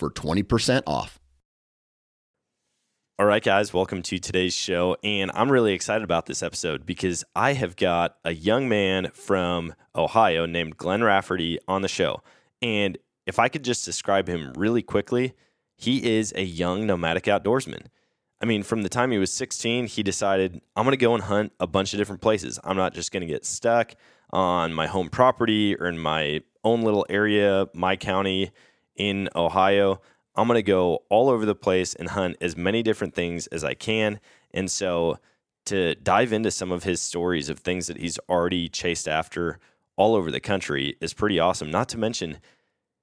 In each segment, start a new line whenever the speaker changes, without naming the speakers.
for 20% off.
All right, guys, welcome to today's show. And I'm really excited about this episode because I have got a young man from Ohio named Glenn Rafferty on the show. And if I could just describe him really quickly, he is a young nomadic outdoorsman. I mean, from the time he was 16, he decided, I'm going to go and hunt a bunch of different places. I'm not just going to get stuck on my home property or in my own little area, my county in Ohio. I'm going to go all over the place and hunt as many different things as I can. And so to dive into some of his stories of things that he's already chased after all over the country is pretty awesome. Not to mention,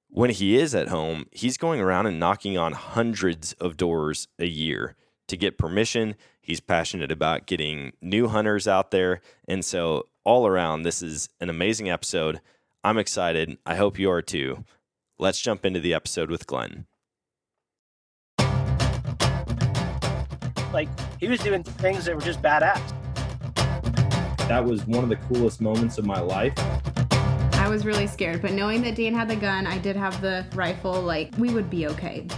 when he is at home, he's going around and knocking on hundreds of doors a year to get permission. He's passionate about getting new hunters out there. And so, all around, this is an amazing episode. I'm excited. I hope you are too. Let's jump into the episode with Glenn.
Like, he was doing things that were just badass.
That was one of the coolest moments of my life.
I was really scared, but knowing that Dan had the gun, I did have the rifle, like, we would be okay.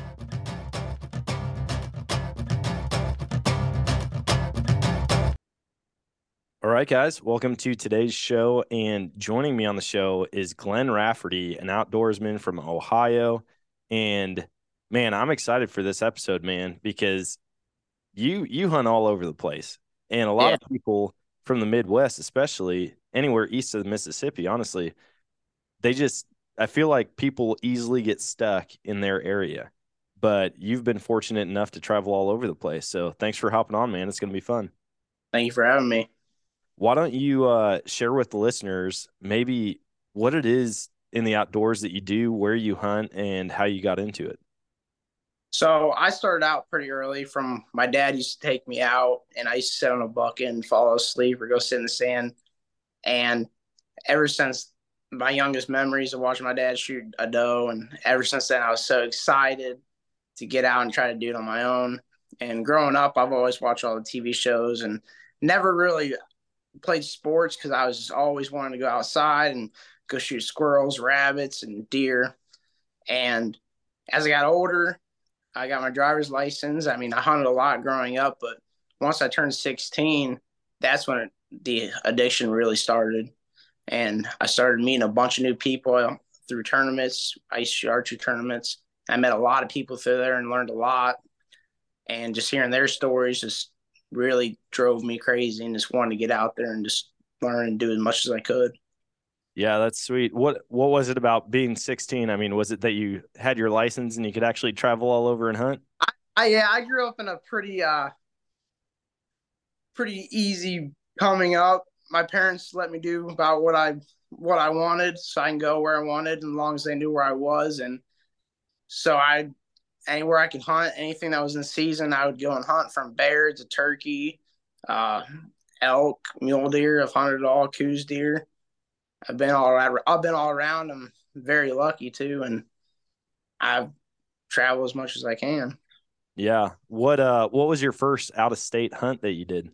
All right, guys, welcome to today's show. And joining me on the show is Glenn Rafferty, an outdoorsman from Ohio. And man, I'm excited for this episode, man, because you you hunt all over the place. And a lot yeah. of people from the Midwest, especially anywhere east of the Mississippi, honestly, they just I feel like people easily get stuck in their area. But you've been fortunate enough to travel all over the place. So thanks for hopping on, man. It's gonna be fun.
Thank you for having me
why don't you uh, share with the listeners maybe what it is in the outdoors that you do, where you hunt, and how you got into it?
So I started out pretty early. From my dad used to take me out, and I used to sit on a bucket and fall asleep or go sit in the sand. And ever since my youngest memories of watching my dad shoot a doe, and ever since then I was so excited to get out and try to do it on my own. And growing up, I've always watched all the TV shows and never really played sports because I was just always wanting to go outside and go shoot squirrels, rabbits, and deer. And as I got older, I got my driver's license. I mean, I hunted a lot growing up, but once I turned 16, that's when it, the addiction really started. And I started meeting a bunch of new people um, through tournaments, ice shoot archery tournaments. I met a lot of people through there and learned a lot. And just hearing their stories just really drove me crazy and just wanted to get out there and just learn and do as much as I could.
Yeah, that's sweet. What what was it about being 16? I mean, was it that you had your license and you could actually travel all over and hunt?
I, I yeah, I grew up in a pretty uh pretty easy coming up. My parents let me do about what I what I wanted, so I can go where I wanted, as long as they knew where I was. And so I anywhere I could hunt, anything that was in season, I would go and hunt from bear to turkey, uh, elk, mule deer. I've hunted all Coues deer. I've been all around. I've been all around. I'm very lucky too, and I've traveled as much as I can.
Yeah. What uh What was your first out of state hunt that you did?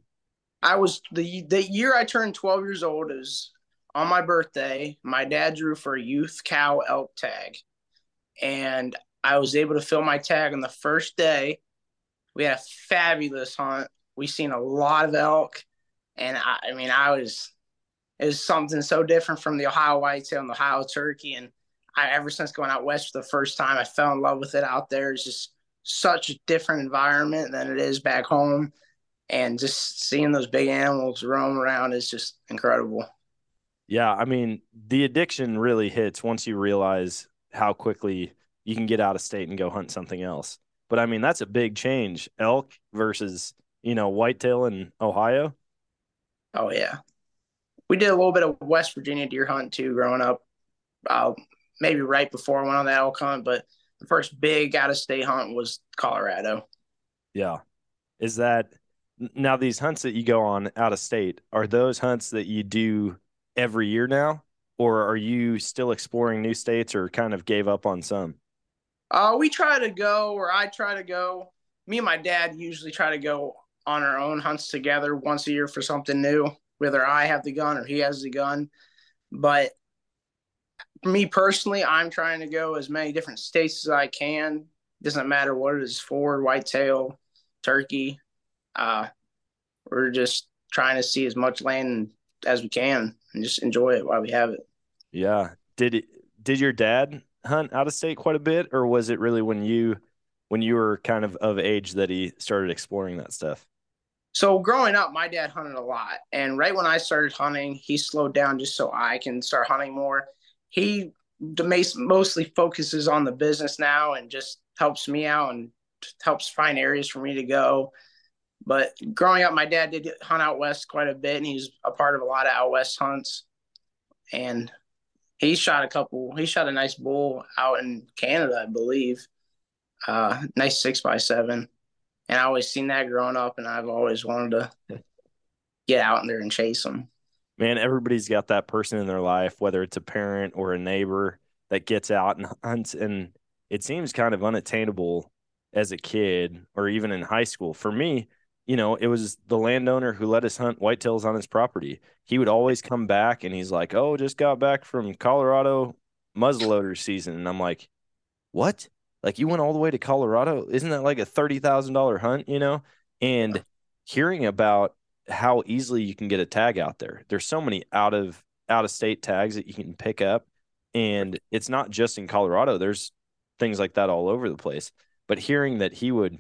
I was the the year I turned 12 years old is on my birthday. My dad drew for a youth cow elk tag, and I was able to fill my tag on the first day. We had a fabulous hunt. We seen a lot of elk, and I, I mean, I was it was something so different from the Ohio whitetail and the Ohio turkey. And I ever since going out west for the first time, I fell in love with it out there. It's just such a different environment than it is back home. And just seeing those big animals roam around is just incredible.
Yeah, I mean, the addiction really hits once you realize how quickly you can get out of state and go hunt something else. But I mean, that's a big change. Elk versus, you know, whitetail in Ohio.
Oh yeah. We did a little bit of West Virginia deer hunt too growing up. Uh, maybe right before I went on that elk hunt, but the first big out of state hunt was Colorado.
Yeah. Is that now these hunts that you go on out of state, are those hunts that you do every year now? Or are you still exploring new states or kind of gave up on some?
Uh, we try to go, or I try to go. Me and my dad usually try to go on our own hunts together once a year for something new, whether I have the gun or he has the gun. But me personally, I'm trying to go as many different states as I can. Doesn't matter what it is for, whitetail, turkey. Uh, we're just trying to see as much land as we can and just enjoy it while we have it.
Yeah. Did it, did your dad hunt out of state quite a bit, or was it really when you when you were kind of of age that he started exploring that stuff?
So growing up, my dad hunted a lot, and right when I started hunting, he slowed down just so I can start hunting more. He mostly focuses on the business now and just helps me out and helps find areas for me to go. But growing up, my dad did hunt out west quite a bit, and he's a part of a lot of out west hunts. And he shot a couple. He shot a nice bull out in Canada, I believe. Uh, nice six by seven, and I always seen that growing up, and I've always wanted to get out in there and chase them.
Man, everybody's got that person in their life, whether it's a parent or a neighbor that gets out and hunts, and it seems kind of unattainable as a kid or even in high school. For me, you know, it was the landowner who let us hunt whitetails on his property. He would always come back and he's like, Oh, just got back from Colorado muzzleloader season. And I'm like, What? Like you went all the way to Colorado? Isn't that like a thirty thousand dollar hunt, you know? And hearing about how easily you can get a tag out there. There's so many out of out of state tags that you can pick up. And it's not just in Colorado. There's things like that all over the place. But hearing that he would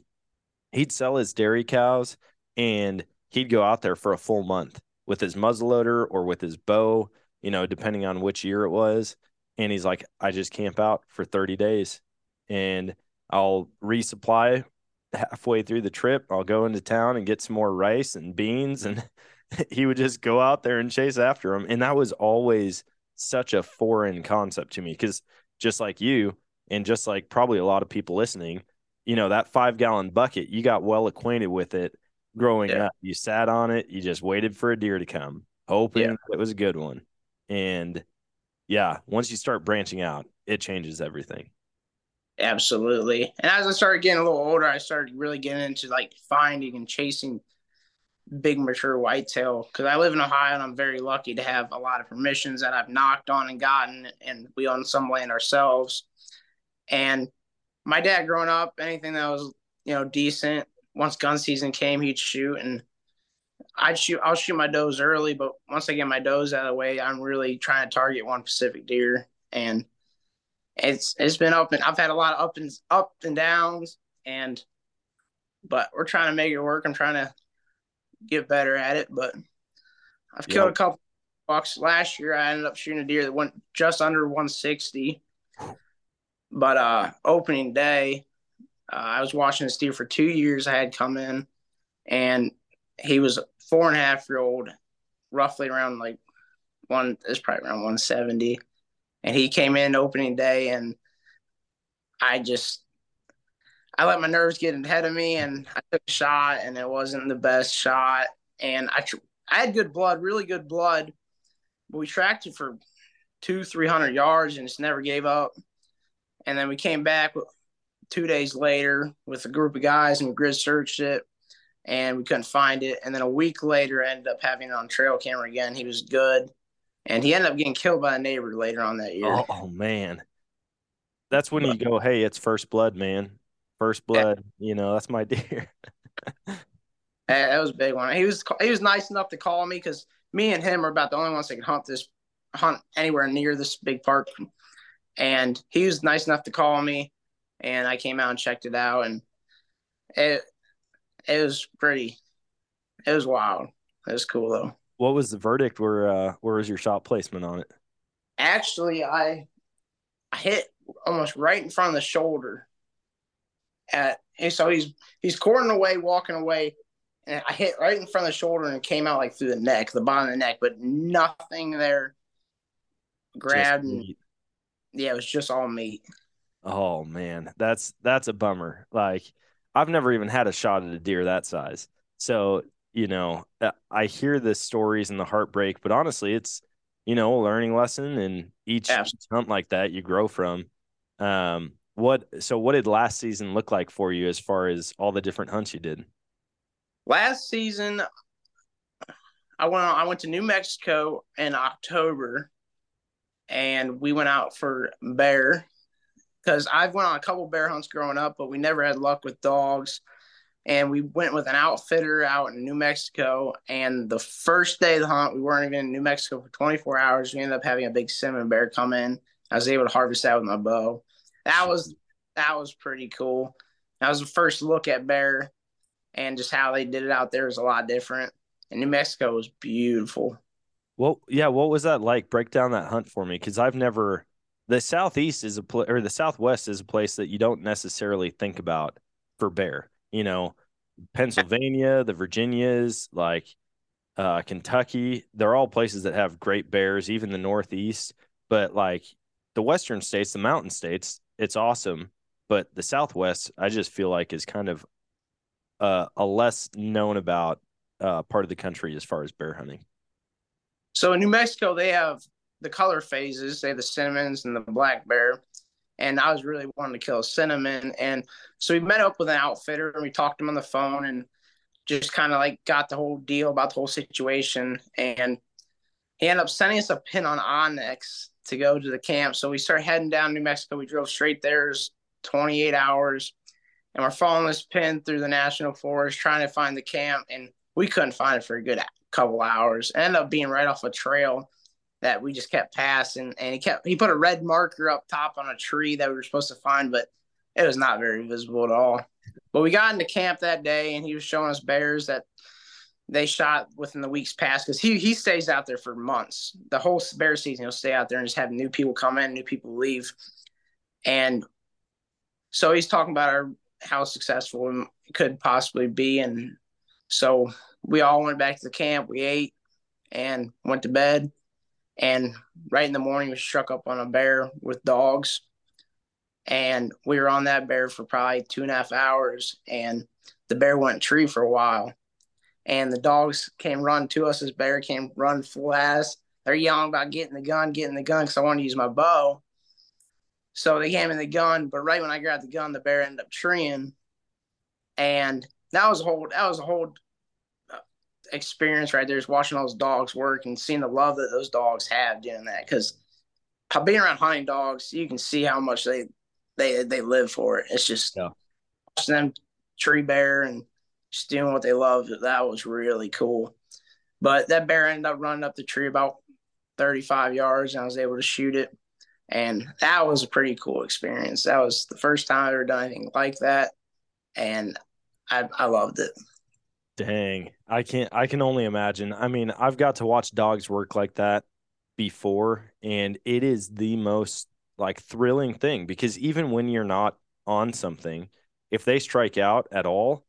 he'd sell his dairy cows and he'd go out there for a full month with his muzzleloader or with his bow, you know, depending on which year it was. And he's like, I just camp out for 30 days and I'll resupply halfway through the trip. I'll go into town and get some more rice and beans. And he would just go out there and chase after them. And that was always such a foreign concept to me because just like you, and just like probably a lot of people listening, you know, that five gallon bucket, you got well acquainted with it growing yeah. up. You sat on it, you just waited for a deer to come, hoping yeah. it was a good one. And yeah, once you start branching out, it changes everything.
Absolutely. And as I started getting a little older, I started really getting into like finding and chasing big mature whitetail because I live in Ohio and I'm very lucky to have a lot of permissions that I've knocked on and gotten, and we own some land ourselves. And my dad growing up, anything that was, you know, decent, once gun season came, he'd shoot and I'd shoot I'll shoot my does early, but once I get my does out of the way, I'm really trying to target one Pacific deer. And it's it's been up and I've had a lot of up and up and downs and but we're trying to make it work. I'm trying to get better at it, but I've killed yep. a couple bucks last year. I ended up shooting a deer that went just under 160 but uh, opening day, uh, I was watching this deer for two years. I had come in, and he was four and a half year old, roughly around like one. It's probably around one seventy, and he came in opening day, and I just I let my nerves get ahead of me, and I took a shot, and it wasn't the best shot, and I tr- I had good blood, really good blood, but we tracked it for two, three hundred yards, and just never gave up. And then we came back two days later with a group of guys and we grid searched it and we couldn't find it. And then a week later, I ended up having it on trail camera again. He was good. And he ended up getting killed by a neighbor later on that year.
Oh, oh man. That's when you go, hey, it's first blood, man. First blood. Yeah. You know, that's my deer.
that was a big one. He was he was nice enough to call me because me and him are about the only ones that can hunt this hunt anywhere near this big park and he was nice enough to call me and I came out and checked it out and it it was pretty it was wild. It was cool though.
What was the verdict? Where uh where was your shot placement on it?
Actually I I hit almost right in front of the shoulder at and so he's he's cording away, walking away, and I hit right in front of the shoulder and it came out like through the neck, the bottom of the neck, but nothing there grabbed and yeah, it was just all meat.
Oh man, that's that's a bummer. Like I've never even had a shot at a deer that size. So, you know, uh, I hear the stories and the heartbreak, but honestly, it's you know, a learning lesson and each, hunt like that you grow from. Um what so what did last season look like for you as far as all the different hunts you did?
Last season, I went I went to New Mexico in October, and we went out for bear because I've went on a couple bear hunts growing up, but we never had luck with dogs. And we went with an outfitter out in New Mexico. And the first day of the hunt, we weren't even in New Mexico for 24 hours. We ended up having a big cinnamon bear come in. I was able to harvest that with my bow. That was that was pretty cool. That was the first look at bear, and just how they did it out there was a lot different. And New Mexico was beautiful.
Well, yeah, what was that like? Break down that hunt for me because I've never. The southeast is a pl- or the southwest is a place that you don't necessarily think about for bear. You know, Pennsylvania, the Virginias, like uh, Kentucky, they're all places that have great bears. Even the Northeast, but like the Western states, the mountain states, it's awesome. But the Southwest, I just feel like is kind of uh, a less known about uh, part of the country as far as bear hunting.
So in New Mexico, they have the color phases. They have the cinnamons and the black bear. And I was really wanting to kill a cinnamon. And so we met up with an outfitter and we talked to him on the phone and just kind of like got the whole deal about the whole situation. And he ended up sending us a pin on onX to go to the camp. So we started heading down New Mexico. We drove straight there, 28 hours. And we're following this pin through the national forest, trying to find the camp. And we couldn't find it for a good couple hours. It ended up being right off a trail that we just kept passing. And he kept he put a red marker up top on a tree that we were supposed to find, but it was not very visible at all. But we got into camp that day, and he was showing us bears that they shot within the weeks past because he he stays out there for months. The whole bear season, he'll stay out there and just have new people come in, new people leave, and so he's talking about our how successful it could possibly be, and so we all went back to the camp. We ate and went to bed. And right in the morning, we struck up on a bear with dogs. And we were on that bear for probably two and a half hours. And the bear went tree for a while. And the dogs came run to us. This bear came run full ass. They're yelling about getting the gun, getting the gun, because I wanted to use my bow. So they came in the gun, but right when I grabbed the gun, the bear ended up treeing. And that was a whole that was a whole uh, experience right there is watching those dogs work and seeing the love that those dogs have doing that. Because being around hunting dogs you can see how much they they they live for it. It's just
Yeah.
watching them tree bear and just doing what they love that was really cool. But that bear ended up running up the tree about 35 yards and i was able to shoot it. And that was a pretty cool experience. That was the first time i ever done anything like that. And i i loved it
Dang, I can't. I can only imagine. I mean, I've got to watch dogs work like that before, and it is the most like thrilling thing because even when you're not on something, if they strike out at all,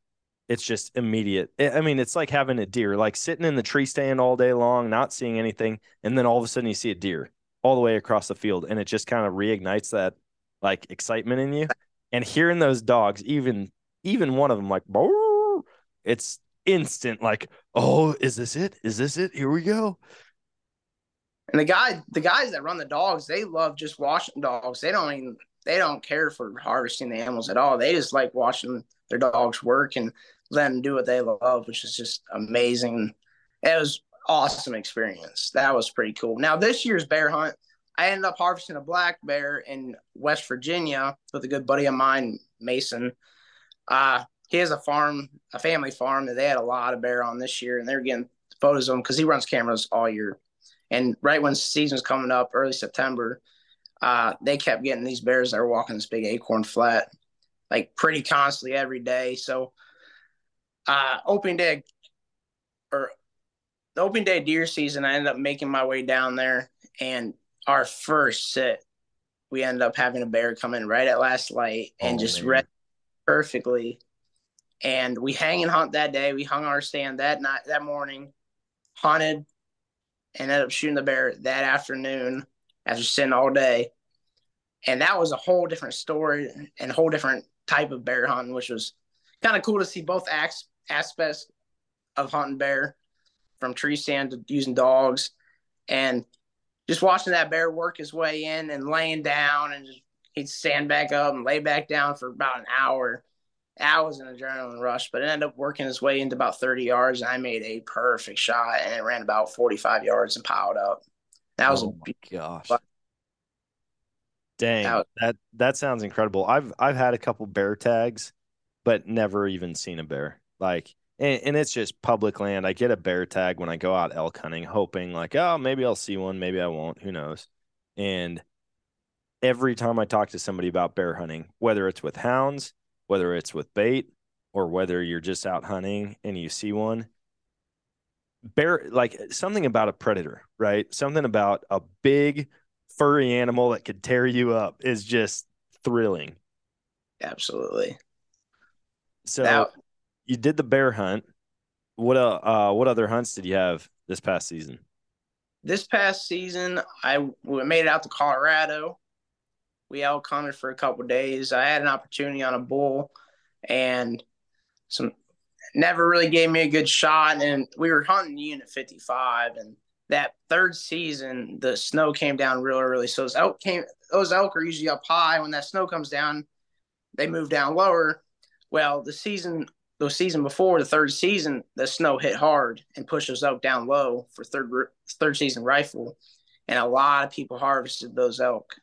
it's just immediate. I mean, it's like having a deer, like sitting in the tree stand all day long, not seeing anything, and then all of a sudden you see a deer all the way across the field, and it just kind of reignites that like excitement in you. And hearing those dogs, even even one of them like, it's instant like oh is this it is this it here we go
And the guy, the guys that run the dogs, they love just watching dogs. They don't even they don't care for harvesting the animals at all. They just like watching their dogs work and let them do what they love, which is just amazing. It was awesome experience. That was pretty cool. Now this year's bear hunt, I ended up harvesting a black bear in West Virginia with a good buddy of mine, Mason. Uh, he has a farm, a family farm that they had a lot of bear on this year, and they're getting photos of him because he runs cameras all year. And right when season's coming up, early September, uh, they kept getting these bears that were walking this big acorn flat, like pretty constantly every day. So, uh, opening day or the opening day deer season, I ended up making my way down there, and our first sit, we ended up having a bear come in right at last light and
Oh,
just
man.
read perfectly. And we hang and hunt that day. We hung our stand that night, that morning, hunted, and ended up shooting the bear that afternoon after sitting all day. And that was a whole different story and a whole different type of bear hunting, which was kind of cool to see both aspects of hunting bear from tree stand to using dogs and just watching that bear work his way in and laying down and just, he'd stand back up and lay back down for about an hour. That was an adrenaline rush, but it ended up working his way into about 30 yards. And I made a perfect shot and it ran about 45 yards and piled up. That was
oh
a
gosh. Dang, that, that that sounds incredible. I've I've had a couple bear tags, but never even seen a bear. Like and, and, it's just public land. I get a bear tag when I go out elk hunting, hoping like, oh, maybe I'll see one, maybe I won't, who knows. And every time I talk to somebody about bear hunting, whether it's with hounds, whether it's with bait, or whether you're just out hunting and you see one, bear like something about a predator, right? Something about a big furry animal that could tear you up is just thrilling.
Absolutely.
So you did the bear hunt. What uh, uh what other hunts did you have this past season?
This past season, I made it out to Colorado. We elk hunted for a couple days. I had an opportunity on a bull, and some never really gave me a good shot. And we were hunting unit 55, and that third season, the snow came down really early. So those elk came, those elk are usually up high. When that snow comes down, they move down lower. Well, the season the season before the third season, the snow hit hard and pushed those elk down low for third third season rifle, and a lot of people harvested those elk.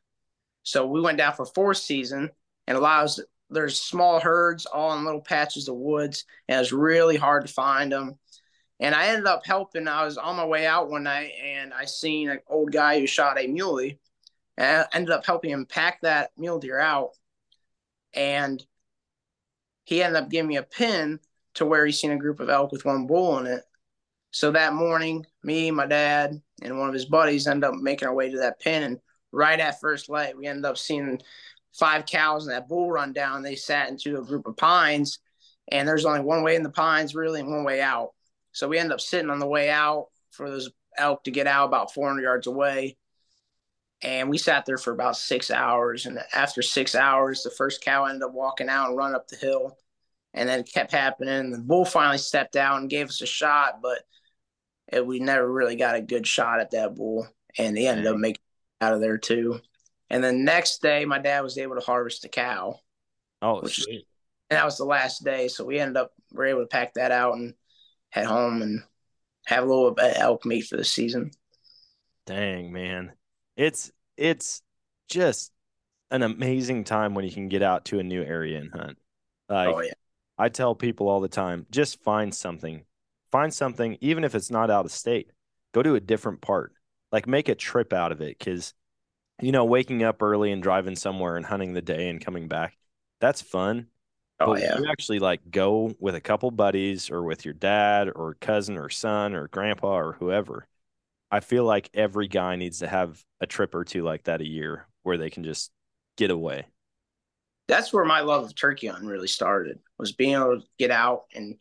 So we went down for fourth season and allows there's small herds all in little patches of woods, and it's really hard to find them. And I ended up helping. I was on my way out one night, and I seen an old guy who shot a muley, and I ended up helping him pack that mule deer out. And he ended up giving me a pin to where he seen a group of elk with one bull in it. So that morning, me, my dad, and one of his buddies ended up making our way to that pin. And right at first light, we ended up seeing five cows and that bull run down. They sat into a group of pines, and there's only one way in the pines, really, and one way out. So we ended up sitting on the way out for those elk to get out about 400 yards away. And we sat there for about six hours. And after six hours, the first cow ended up walking out and run up the hill. And then it kept happening. The bull finally stepped out and gave us a shot, but it, we never really got a good shot at that bull. And he ended up making out of there too. And the next day, my dad was able to harvest a cow.
Oh, which sweet.
Is, and that was the last day. So we ended up, we were able to pack that out and head home and have a little bit of elk meat for the season.
Dang, man it's it's just an amazing time when you can get out to a new area and hunt. Like, oh yeah. I tell people all the time, just find something. Find something, even if it's not out of state. Go to a different part. Like make a trip out of it. Cause, you know, waking up early and driving somewhere and hunting the day and coming back, that's fun.
Oh but yeah.
You actually like go with a couple buddies or with your dad or cousin or son or grandpa or whoever I feel like every guy needs to have a trip or two like that a year where they can just get away.
That's where my love of turkey hunting really started. Was being able to get out and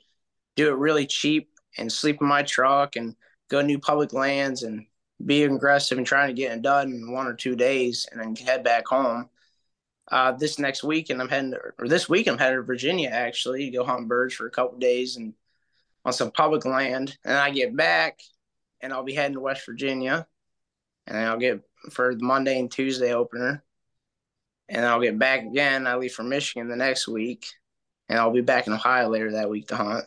do it really cheap and sleep in my truck and go to new public lands and be aggressive and trying to get it done in one or two days and then head back home. Uh, this next week, and I'm heading to, or this week I'm headed to Virginia actually to go hunt birds for a couple days and on some public land. And I get back and I'll be heading to West Virginia, and I'll get for the Monday and Tuesday opener, and I'll get back again. I leave for Michigan the next week, and I'll be back in Ohio later that week to hunt.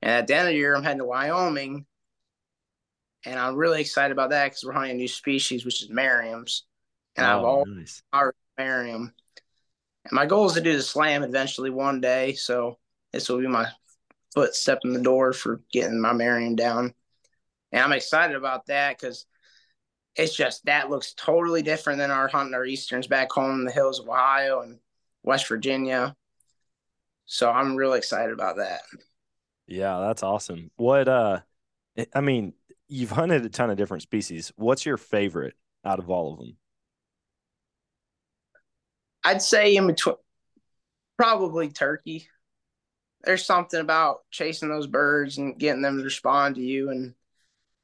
And at the end of the year, I'm heading to Wyoming, and I'm really excited about that because we're hunting a new species, which is Merriam's, and oh, I've always nice. Merriam. And my goal is to do the slam eventually one day, so this will be my footstep in the door for getting my Merriam down. And I'm excited about that because it's just that looks totally different than our hunting our easterns back home in the hills of Ohio and West Virginia. So I'm really excited about that.
Yeah, that's awesome. What uh I mean, you've hunted a ton of different species. What's your favorite out of all of them?
I'd say in between probably turkey. There's something about chasing those birds and getting them to respond to you and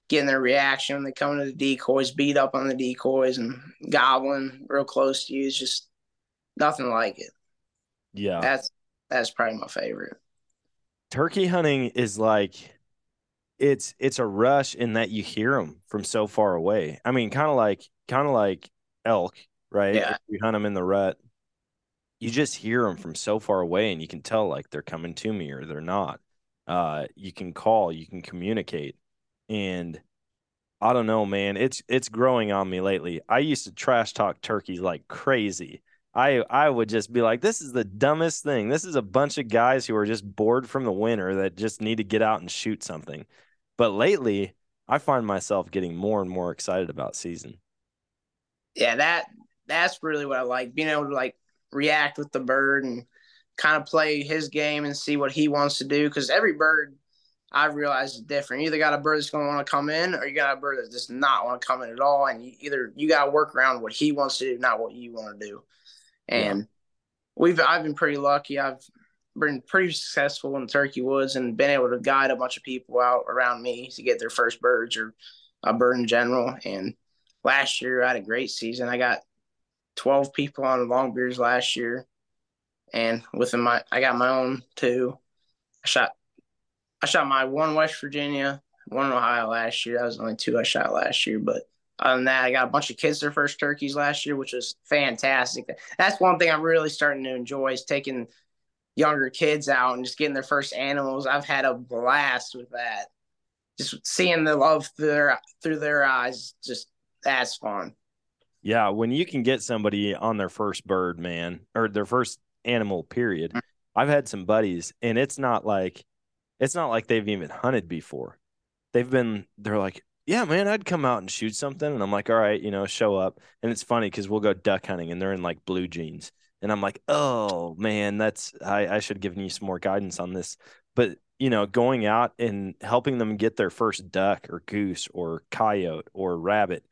getting their reaction when they come to the decoys, beat up on the decoys and gobbling real close to you is just nothing like it.
Yeah.
That's that's probably my favorite.
Turkey hunting is like it's it's a rush in that you hear them from so far away. I mean, kind of like kind of like elk, right?
Yeah.
If you hunt them in the rut, you just hear them from so far away, and you can tell like they're coming to me or they're not. Uh, you can call, you can communicate, and I don't know, man. It's it's growing on me lately. I used to trash talk turkeys like crazy. I I would just be like, this is the dumbest thing. This is a bunch of guys who are just bored from the winter that just need to get out and shoot something. But lately, I find myself getting more and more excited about season.
Yeah, that that's really what I like. Being able to like react with the bird and kind of play his game and see what he wants to do. Because every bird I've realized is different. You either got a bird that's going to want to come in, or you got a bird that does not want to come in at all. And you, either you got to work around what he wants to do, not what you want to do. And yeah. we've I've been pretty lucky. I've been pretty successful in turkey woods and been able to guide a bunch of people out around me to get their first birds or a bird in general. And last year I had a great season. I got 12 people on longbeards last year. And within my I got my own too. I shot I shot my one West Virginia, one in Ohio last year. That was only two I shot last year, but other than that, I got a bunch of kids their first turkeys last year, which was fantastic. That's one thing I'm really starting to enjoy is taking younger kids out and just getting their first animals. I've had a blast with that. Just seeing the love through their through their eyes, just that's fun.
Yeah, when you can get somebody on their first bird, man, or their first animal, period. Mm-hmm. I've had some buddies, and it's not like it's not like they've even hunted before. They've been they're like, yeah, man, I'd come out and shoot something. And I'm like, all right, you know, show up. And it's funny because we'll go duck hunting and they're in like blue jeans. And I'm like, oh man, that's I, I should have given you some more guidance on this. But you know, going out and helping them get their first duck or goose or coyote or rabbit,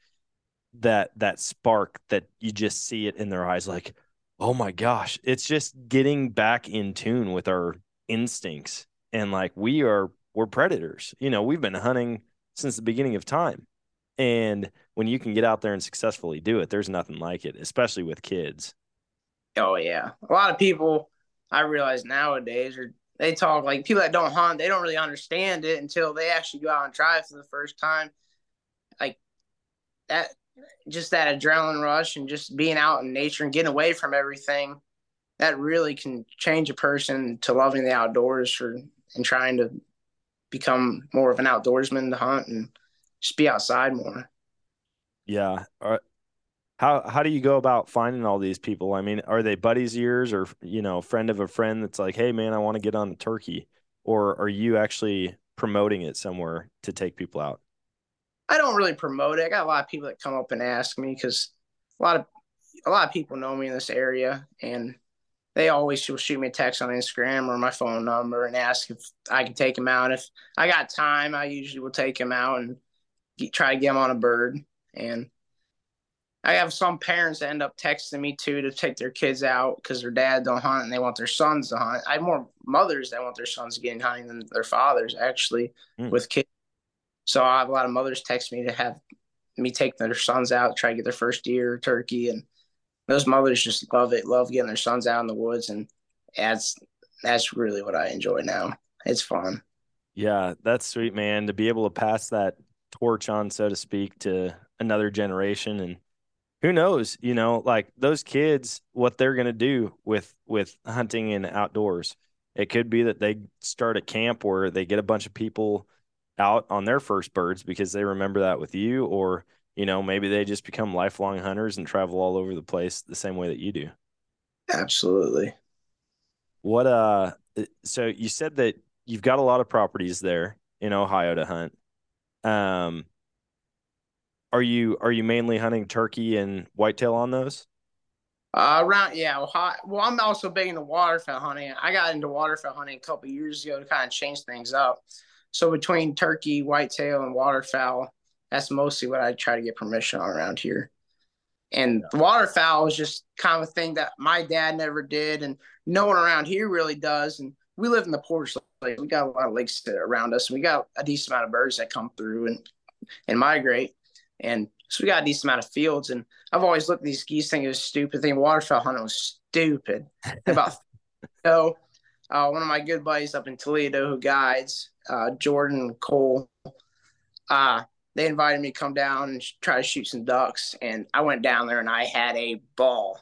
that that spark that you just see it in their eyes, like, oh my gosh, it's just getting back in tune with our instincts. And like we are we're predators. You know, we've been hunting since the beginning of time. And when you can get out there and successfully do it, there's nothing like it, especially with kids.
Oh yeah. A lot of people I realize nowadays are they talk like people that don't hunt, they don't really understand it until they actually go out and try it for the first time. Like that just that adrenaline rush and just being out in nature and getting away from everything, that really can change a person to loving the outdoors for and trying to become more of an outdoorsman to hunt and just be outside more.
Yeah. How how do you go about finding all these people? I mean, are they buddies of yours or you know, friend of a friend that's like, hey man, I want to get on the turkey? Or are you actually promoting it somewhere to take people out?
I don't really promote it. I got a lot of people that come up and ask me because a lot of a lot of people know me in this area and they always will shoot me a text on Instagram or my phone number and ask if I can take them out. If I got time, I usually will take them out and get, try to get them on a bird. And I have some parents that end up texting me too to take their kids out because their dad don't hunt and they want their sons to hunt. I have more mothers that want their sons getting hunting than their fathers actually mm. with kids. So I have a lot of mothers text me to have me take their sons out, try to get their first deer or turkey and those mothers just love it, love getting their sons out in the woods, and that's that's really what I enjoy now. It's fun.
Yeah, that's sweet, man. To be able to pass that torch on, so to speak, to another generation, and who knows, you know, like those kids, what they're gonna do with with hunting and outdoors. It could be that they start a camp where they get a bunch of people out on their first birds because they remember that with you, or you know, maybe they just become lifelong hunters and travel all over the place the same way that you do.
Absolutely.
What uh so you said that you've got a lot of properties there in Ohio to hunt. Um are you are you mainly hunting turkey and whitetail on those?
Uh, around yeah, well, I'm also big into waterfowl hunting. I got into waterfowl hunting a couple years ago to kind of change things up. So between turkey, whitetail, and waterfowl, that's mostly what I try to get permission on around here. And waterfowl is just kind of a thing that my dad never did, and no one around here really does. And we live in the Portage Lake. We got a lot of lakes around us, and we got a decent amount of birds that come through and and migrate. And so we got a decent amount of fields. And I've always looked at these geese thing as stupid thing. Waterfowl hunting was stupid. About so, uh, one of my good buddies up in Toledo who guides, uh, Jordan Cole. Uh, they invited me to come down and try to shoot some ducks, and I went down there and I had a ball.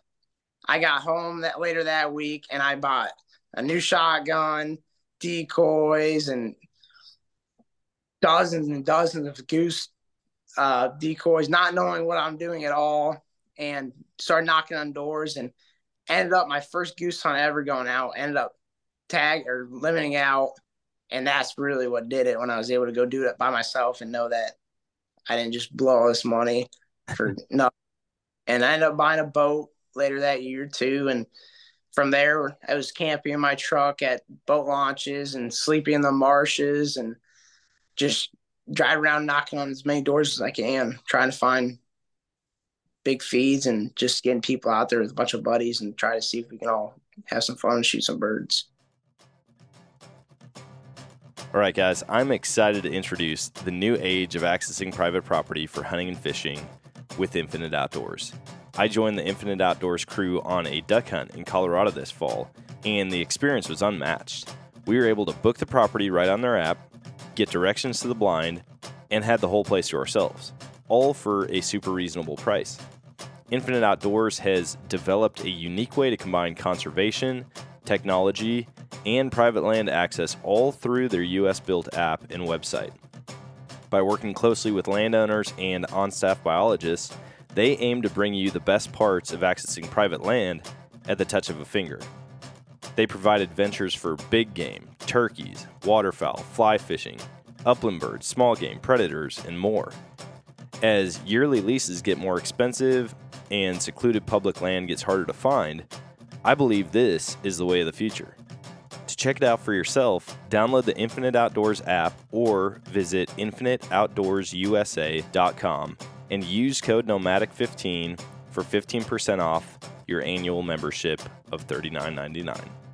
I got home that later that week and I bought a new shotgun, decoys, and dozens and dozens of goose uh, decoys, not knowing what I'm doing at all, and started knocking on doors and ended up my first goose hunt ever going out. Ended up tag or limiting out, and that's really what did it when I was able to go do it by myself and know that I didn't just blow all this money for nothing. And I ended up buying a boat later that year too, and from there I was camping in my truck at boat launches and sleeping in the marshes and just drive around knocking on as many doors as I can, trying to find big feeds and just getting people out there with a bunch of buddies and try to see if we can all have some fun and shoot some birds.
All right, guys, I'm excited to introduce the new age of accessing private property for hunting and fishing with Infinite Outdoors. I joined the Infinite Outdoors crew on a duck hunt in Colorado this fall, and the experience was unmatched. We were able to book the property right on their app, get directions to the blind, and had the whole place to ourselves, all for a super reasonable price. Infinite Outdoors has developed a unique way to combine conservation, technology, and private land access all through their US built app and website. By working closely with landowners and on staff biologists, they aim to bring you the best parts of accessing private land at the touch of a finger. They provide adventures for big game, turkeys, waterfowl, fly fishing, upland birds, small game, predators, and more. As yearly leases get more expensive and secluded public land gets harder to find, I believe this is the way of the future. To check it out for yourself, download the Infinite Outdoors app or visit infiniteoutdoorsusa.com and use code NOMADIC15 for 15% off your annual membership of $39.99.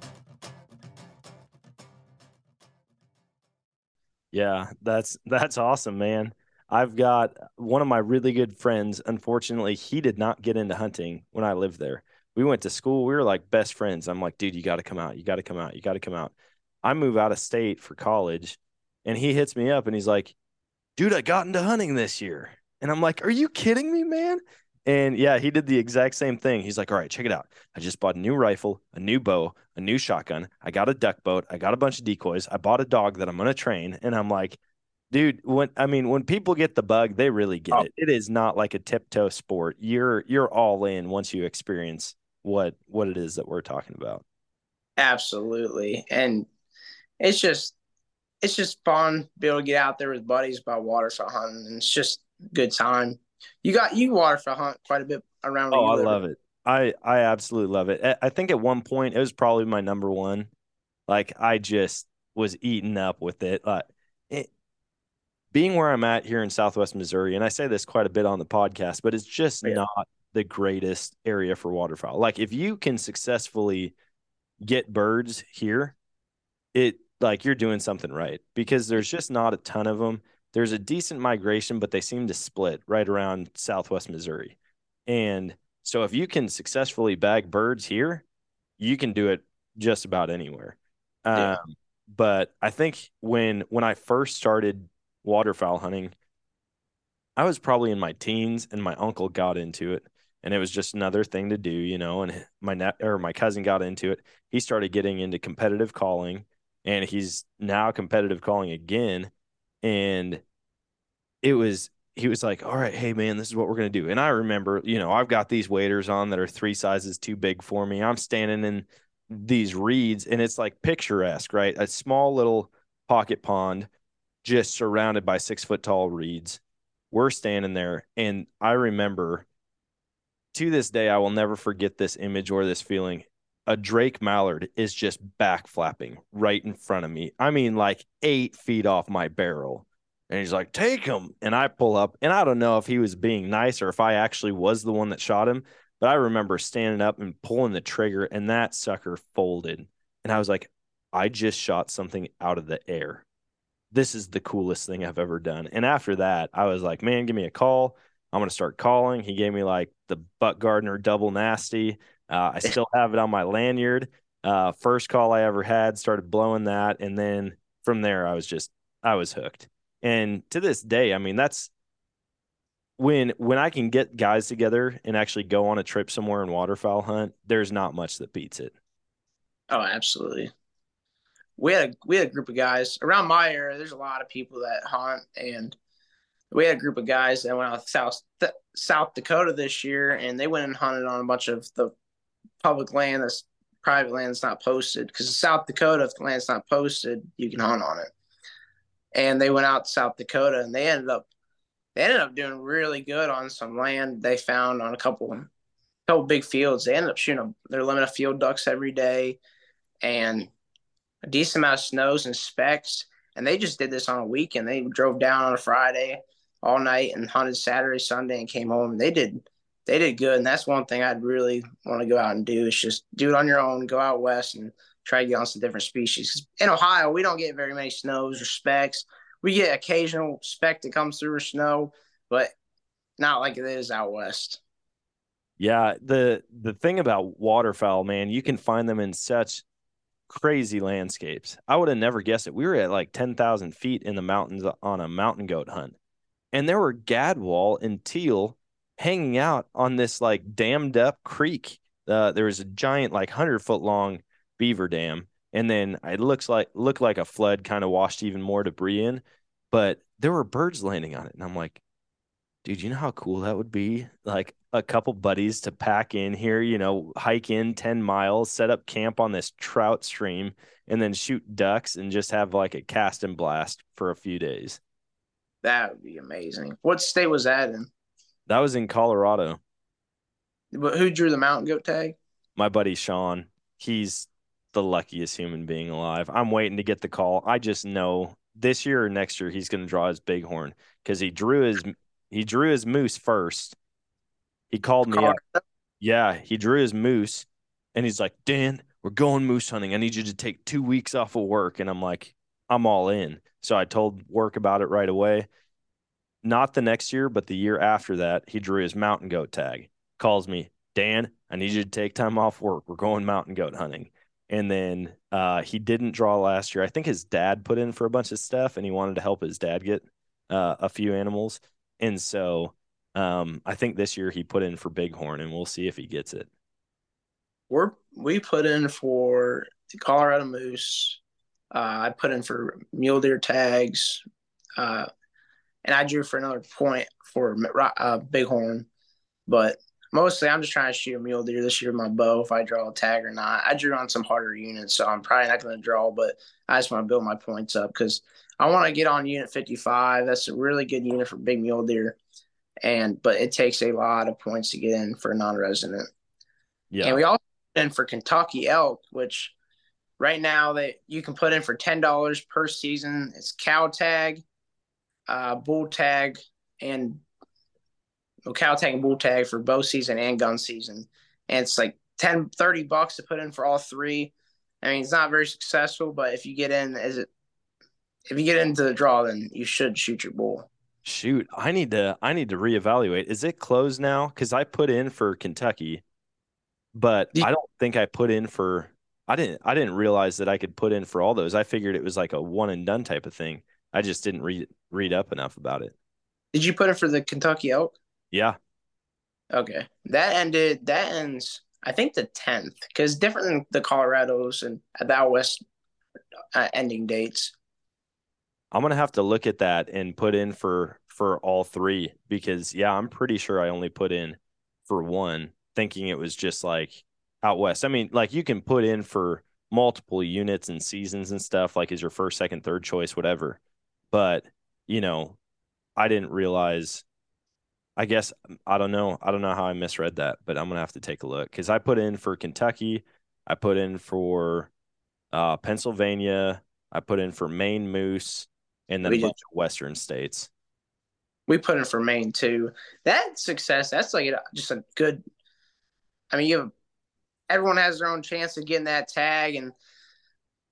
Yeah, that's that's awesome, man. I've got one of my really good friends. Unfortunately, he did not get into hunting when I lived there. We went to school. We were like best friends. I'm like, dude, you got to come out. You got to come out. You got to come out. I move out of state for college, and he hits me up and he's like, dude, I got into hunting this year. And I'm like, are you kidding me, man? And yeah, he did the exact same thing. He's like, all right, check it out. I just bought a new rifle, a new bow, a new shotgun. I got a duck boat. I got a bunch of decoys. I bought a dog that I'm going to train. And I'm like, dude, when I mean, when people get the bug, they really get oh. it. It is not like a tiptoe sport. You're you're all in once you experience what what it is that we're talking about.
Absolutely. And it's just it's just fun to be able to get out there with buddies about waterfowl hunting and it's just good time. You got you waterfowl hunt quite a bit around.
Oh, I love it. I I absolutely love it. I think at one point it was probably my number one. Like I just was eaten up with it. Like it, being where I'm at here in Southwest Missouri, and I say this quite a bit on the podcast, but it's just oh, yeah. not the greatest area for waterfowl. Like if you can successfully get birds here, it like you're doing something right because there's just not a ton of them there's a decent migration, but they seem to split right around Southwest Missouri. And so if you can successfully bag birds here, you can do it just about anywhere. Yeah. Um, but I think when when I first started waterfowl hunting, I was probably in my teens, and my uncle got into it, and it was just another thing to do, you know. And my net or my cousin got into it. He started getting into competitive calling, and he's now competitive calling again and it was he was like, "All right, hey man, this is what we're gonna do." And I remember, you know, I've got these waders on that are three sizes too big for me. I'm standing in these reeds, and it's like picturesque, right? A small little pocket pond, just surrounded by six foot tall reeds. We're standing there, and I remember to this day, I will never forget this image or this feeling. A Drake mallard is just back flapping right in front of me. I mean, like eight feet off my barrel and he's like, take him. And I pull up, and I don't know if he was being nice or if I actually was the one that shot him, but I remember standing up and pulling the trigger, and that sucker folded. And I was like, I just shot something out of the air. This is the coolest thing I've ever done. And after that, I was like, man, give me a call. I'm going to start calling. He gave me like the Buck Gardner double nasty. Uh, I still have it on my lanyard. Uh, first call I ever had, started blowing that, and then from there I was just I was hooked. And to this day, I mean that's when when I can get guys together and actually go on a trip somewhere and waterfowl hunt, there's not much that beats it.
Oh, absolutely. We had a we had a group of guys around my area. There's a lot of people that hunt, and we had a group of guys that went out South South Dakota this year, and they went and hunted on a bunch of the public land that's private land that's not posted. Because in South Dakota, if the land's not posted, you can hunt on it. And they went out to South Dakota, and they ended up they ended up doing really good on some land they found on a couple couple big fields. They ended up shooting their limit of field ducks every day and a decent amount of snows and specks. And they just did this on a weekend. They drove down on a Friday all night and hunted Saturday, Sunday, and came home. They did they did good, and that's one thing I'd really want to go out and do is just do it on your own. Go out west and try to get on some different species. In Ohio, we don't get very many snows or specks we get occasional speck that comes through or snow, but not like it is out west.
Yeah, the the thing about waterfowl, man, you can find them in such crazy landscapes. I would have never guessed it. We were at like ten thousand feet in the mountains on a mountain goat hunt, and there were gadwall and teal hanging out on this like dammed up creek. Uh, there was a giant, like hundred foot long beaver dam, and then it looks like looked like a flood kind of washed even more debris in but there were birds landing on it. And i'm like dude you know how cool that would be? Like a couple buddies to pack in here you know hike in 10 miles set up camp on this trout stream and then shoot ducks and just have like a cast and blast for a few days.
That would be amazing. What state was that in
that was in colorado
but who drew the mountain goat tag
my buddy sean he's the luckiest human being alive. I'm waiting to get the call. I just know this year or next year he's going to draw his bighorn because he drew his he drew his moose first. He called me up. Yeah, he drew his moose, and he's like, Dan, we're going moose hunting. I need you to take two weeks off of work, and I'm like, I'm all in. So I told work about it right away. Not the next year, but the year after that, he drew his mountain goat tag. Calls me, Dan, I need you to take time off work. We're going mountain goat hunting and then uh, he didn't draw last year. I think his dad put in for a bunch of stuff, and he wanted to help his dad get uh, a few animals, and so um, I think this year he put in for bighorn, and we'll see if he gets it.
We're we put in for the Colorado moose. Uh, I put in for mule deer tags, uh, and I drew for another point for uh, bighorn, but mostly I'm just trying to shoot a mule deer this year with my bow if I draw a tag or not. I drew on some harder units, so I'm probably not going to draw, but I just want to build my points up because I want to get on unit 55. That's a really good unit for big mule deer, and but it takes a lot of points to get in for a non-resident. Yeah, and we also put in for Kentucky elk, which right now that you can put in for ten dollars per season. It's cow tag, uh, bull tag, and well, cow tag and bull tag for bow season and gun season. And it's like 10, 30 bucks to put in for all three. I mean, it's not very successful, but if you get in, is it, if you get into the draw, then you should shoot your bull.
Shoot, I need to, I need to reevaluate. Is it closed now? Cause I put in for Kentucky, but I don't think I put in for, I didn't, I didn't realize that I could put in for all those. I figured it was like a one and done type of thing. I just didn't read, read up enough about it.
Did you put it for the Kentucky elk?
Yeah.
Okay. That ended that ends I think the 10th cuz different than the Colorados and the out west uh, ending dates.
I'm going to have to look at that and put in for for all three because yeah, I'm pretty sure I only put in for one thinking it was just like out west. I mean, like you can put in for multiple units and seasons and stuff like as your first, second, third choice whatever. But, you know, I didn't realize I guess I don't know. I don't know how I misread that, but I'm gonna have to take a look because I put in for Kentucky, I put in for uh, Pennsylvania, I put in for Maine Moose, and then we a bunch of Western states.
We put in for Maine too. That success, that's like just a good. I mean, you have everyone has their own chance of getting that tag, and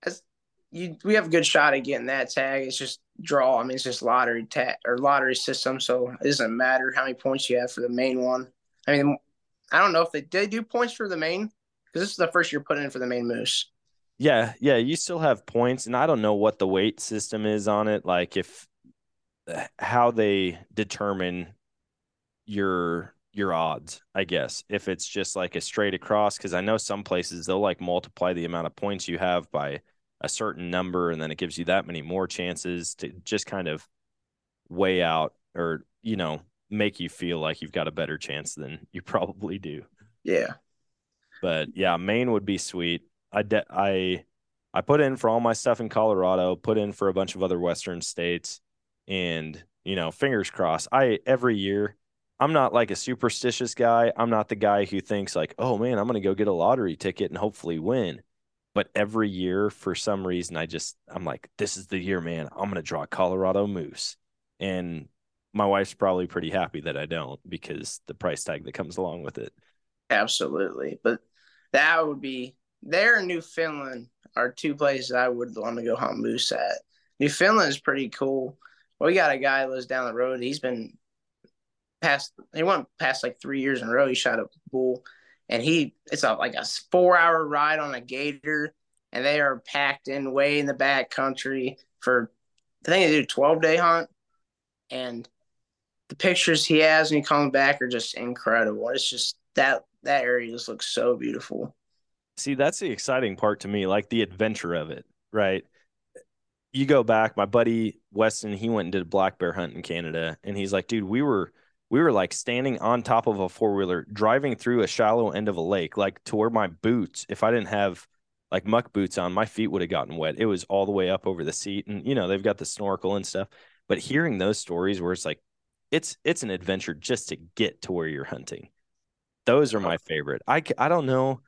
as you, we have a good shot at getting that tag. It's just draw. I mean, it's just lottery tag or lottery system, so it doesn't matter how many points you have for the Maine one. I mean, I don't know if they did do points for the Maine because this is the first year putting in for the Maine moose.
Yeah, yeah, you still have points, and I don't know what the weight system is on it. Like if how they determine your your odds, I guess. If it's just like a straight across, because I know some places they'll like multiply the amount of points you have by a certain number, and then it gives you that many more chances to just kind of weigh out or you know make you feel like you've got a better chance than you probably do.
Yeah.
But yeah, Maine would be sweet. I de- I I put in for all my stuff in Colorado, put in for a bunch of other western states and you know, fingers crossed. I every year I'm not like a superstitious guy. I'm not the guy who thinks like, "Oh man, I'm going to go get a lottery ticket and hopefully win." But every year for some reason I just I'm like, "This is the year, man. I'm going to draw Colorado moose." And my wife's probably pretty happy that I don't because the price tag that comes along with it.
Absolutely. But that would be there Newfoundland are two places I would want to go hunt moose at. Newfoundland is pretty cool. We got a guy lives down the road. He's been past he went past like three years in a row. He shot a bull and he it's a like a four hour ride on a gator and they are packed in way in the back country for I think they do twelve day hunt and the pictures he has when he comes back are just incredible. It's just that that area just looks so beautiful.
See, that's the exciting part to me, like the adventure of it, right? You go back, my buddy Weston, he went and did a black bear hunt in Canada, and he's like, dude, we were we were like standing on top of a four wheeler, driving through a shallow end of a lake, like to where my boots, if I didn't have like muck boots on, my feet would have gotten wet. It was all the way up over the seat, and you know they've got the snorkel and stuff. But hearing those stories where it's like it's it's an adventure just to get to where you're hunting. Those are my favorite. I I don't know.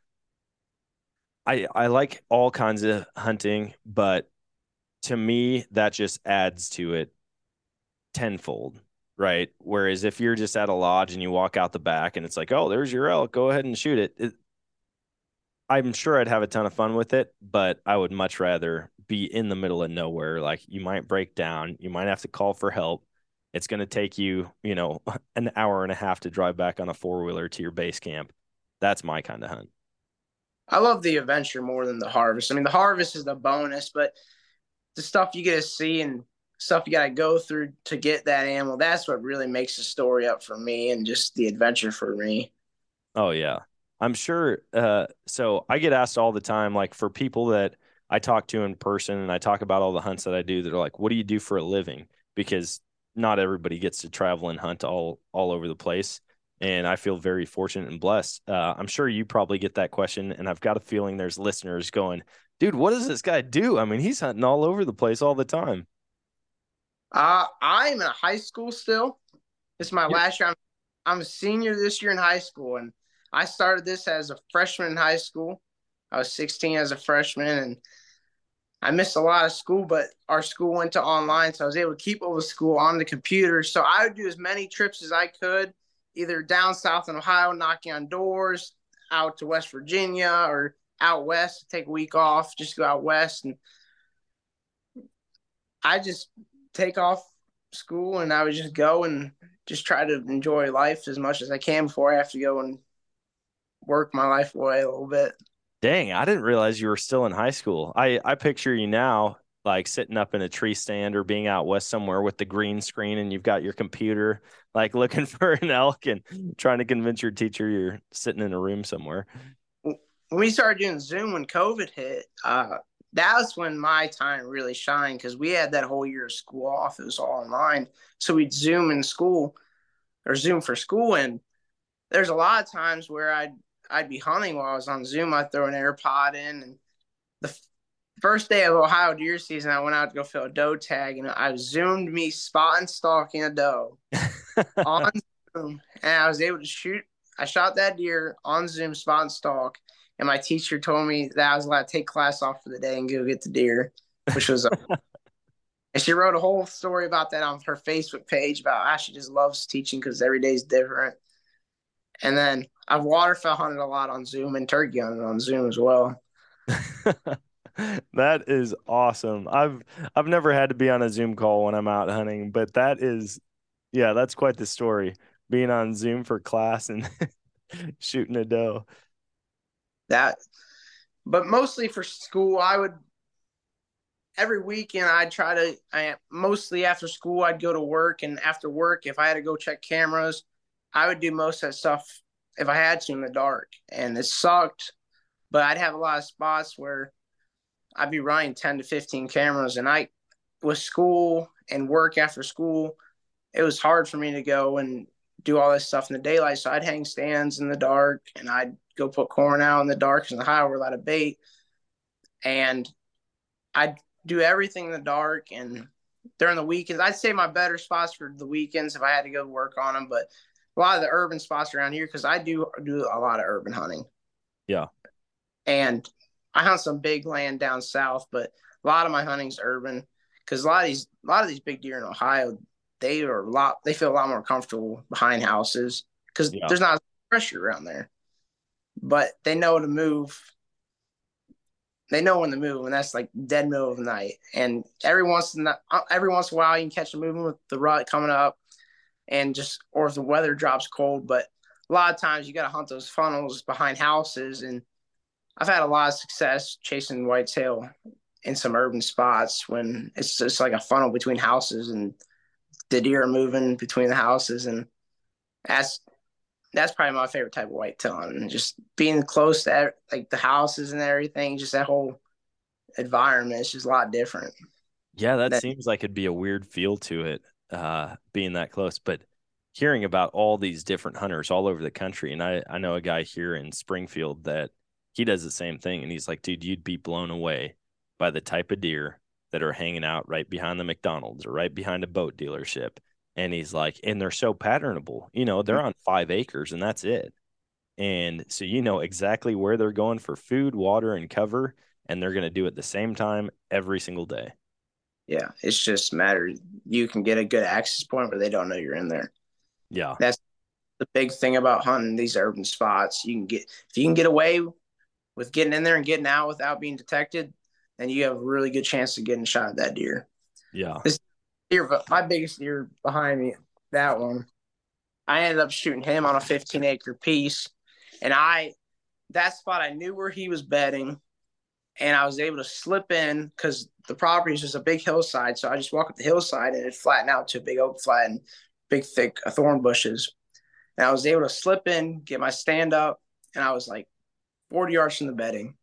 I I like all kinds of hunting, but to me that just adds to it tenfold, right? Whereas if you're just at a lodge and you walk out the back and it's like, "Oh, there's your elk, go ahead and shoot it." it I'm sure I'd have a ton of fun with it, but I would much rather be in the middle of nowhere. Like you might break down, you might have to call for help. It's going to take you, you know, an hour and a half to drive back on a four wheeler to your base camp. That's my kind of hunt.
I love the adventure more than the harvest. I mean, the harvest is the bonus, but the stuff you get to see and stuff you got to go through to get that animal, that's what really makes the story up for me and just the adventure for me.
Oh, yeah. I'm sure. Uh, so I get asked all the time, like for people that I talk to in person and I talk about all the hunts that I do, they're like, what do you do for a living? Because not everybody gets to travel and hunt all, all over the place and I feel very fortunate and blessed. Uh, I'm sure you probably get that question, and I've got a feeling there's listeners going, "Dude, what does this guy do? I mean, he's hunting all over the place all the time."
Uh, I'm in high school still. This is my last year. I'm, I'm a senior this year in high school, and I started this as a freshman in high school. I was 16 as a freshman, and I missed a lot of school, but our school went to online, so I was able to keep up with school on the computer. So I would do as many trips as I could either down south in Ohio, knocking on doors, out to West Virginia, or out west, to take a week off, just go out west. And I just take off school and I would just go and just try to enjoy life as much as I can before I have to go and work my life away a little bit.
Dang, I didn't realize you were still in high school. I I picture you now like sitting up in a tree stand or being out west somewhere with the green screen and you've got your computer like looking for an elk and trying to convince your teacher you're sitting in a room somewhere
when we started doing zoom when covid hit uh, that was when my time really shined because we had that whole year of school off it was all online so we'd zoom in school or zoom for school and there's a lot of times where i'd i'd be hunting while i was on zoom i'd throw an airpod in and the first day of Ohio deer season, I went out to go fill a doe tag, and I zoomed me spot and stalking a doe on Zoom, and I was able to shoot. I shot that deer on Zoom, spot and stalk, and my teacher told me that I was allowed to take class off for the day and go get the deer, which was. and she wrote a whole story about that on her Facebook page about how she just loves teaching because every day is different. And then I've waterfowl hunted a lot on Zoom and turkey hunted on Zoom as well.
that is awesome. I've I've never had to be on a Zoom call when I'm out hunting, but that is yeah, that's quite the story. Being on Zoom for class and shooting a doe.
That, but mostly for school, I would every weekend I'd try to. I mostly after school I'd go to work, and after work, if I had to go check cameras, I would do most of that stuff if I had to in the dark, and it sucked. But I'd have a lot of spots where I'd be running ten to fifteen cameras, and I, with school and work after school, it was hard for me to go and do all this stuff in the daylight. So I'd hang stands in the dark, and I'd go put corn out in the dark because the high were a lot of bait, and I'd do everything in the dark and during the weekends. I'd say my better spots for the weekends if I had to go work on them, but a lot of the urban spots around here because I do do a lot of urban hunting.
Yeah,
and I hunt some big land down south, but a lot of my hunting's urban because a lot of these a lot of these big deer in Ohio they are a lot they feel a lot more comfortable behind houses because yeah. there's not pressure around there. But they know to move they know when to move, and that's like dead middle of the night. And every once in the, uh, every once in a while, you can catch a movement with the rut coming up, and just or if the weather drops cold. But a lot of times, you got to hunt those funnels behind houses, and I've had a lot of success chasing whitetail in some urban spots when it's just like a funnel between houses, and the deer are moving between the houses, and that's that's probably my favorite type of whitetail and just being close to like the houses and everything just that whole environment is just a lot different.
Yeah that, that seems like it'd be a weird feel to it uh being that close. But hearing about all these different hunters all over the country and i i know a guy here in springfield that he does the same thing and he's like dude you'd be blown away by the type of deer that are hanging out right behind the mcdonald's or right behind a boat dealership and he's like, and they're so patternable. You know, they're on five acres and that's it. And so you know exactly where they're going for food, water, and cover, and they're going to do it the same time every single day.
Yeah, it's just matter. You can get a good access point where they don't know you're in there.
Yeah,
that's the big thing about hunting these urban spots. You can get if you can get away with getting in there and getting out without being detected, then you have a really good chance of getting shot at that deer.
Yeah,
this deer, my biggest deer behind me, that one, I ended up shooting him on a 15 acre piece. And I, that spot, I knew where he was bedding. And I was able to slip in because the property is just a big hillside. So I just walk up the hillside and it flattened out to a big oak flat and big, thick uh, thorn bushes. And I was able to slip in, get my stand up, and I was like 40 yards from the bedding.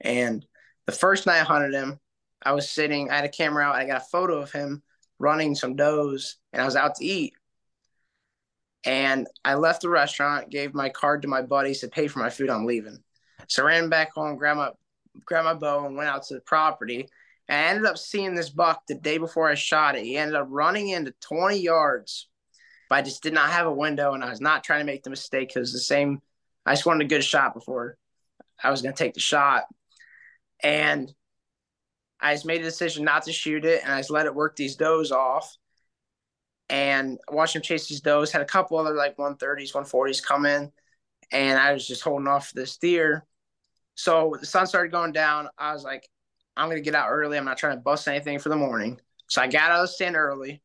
And the first night I hunted him, I was sitting, I had a camera out, I got a photo of him running some does and I was out to eat. And I left the restaurant, gave my card to my buddy, said, pay for my food, I'm leaving. So I ran back home, grabbed my, grabbed my bow, and went out to the property. And I ended up seeing this buck the day before I shot it. He ended up running into 20 yards, but I just did not have a window and I was not trying to make the mistake because the same, I just wanted a good shot before I was going to take the shot. And I just made a decision not to shoot it, and I just let it work these does off. And watching him chase these does, had a couple other like 130s, 140s come in, and I was just holding off this deer. So the sun started going down. I was like, I'm gonna get out early. I'm not trying to bust anything for the morning. So I got out of the stand early.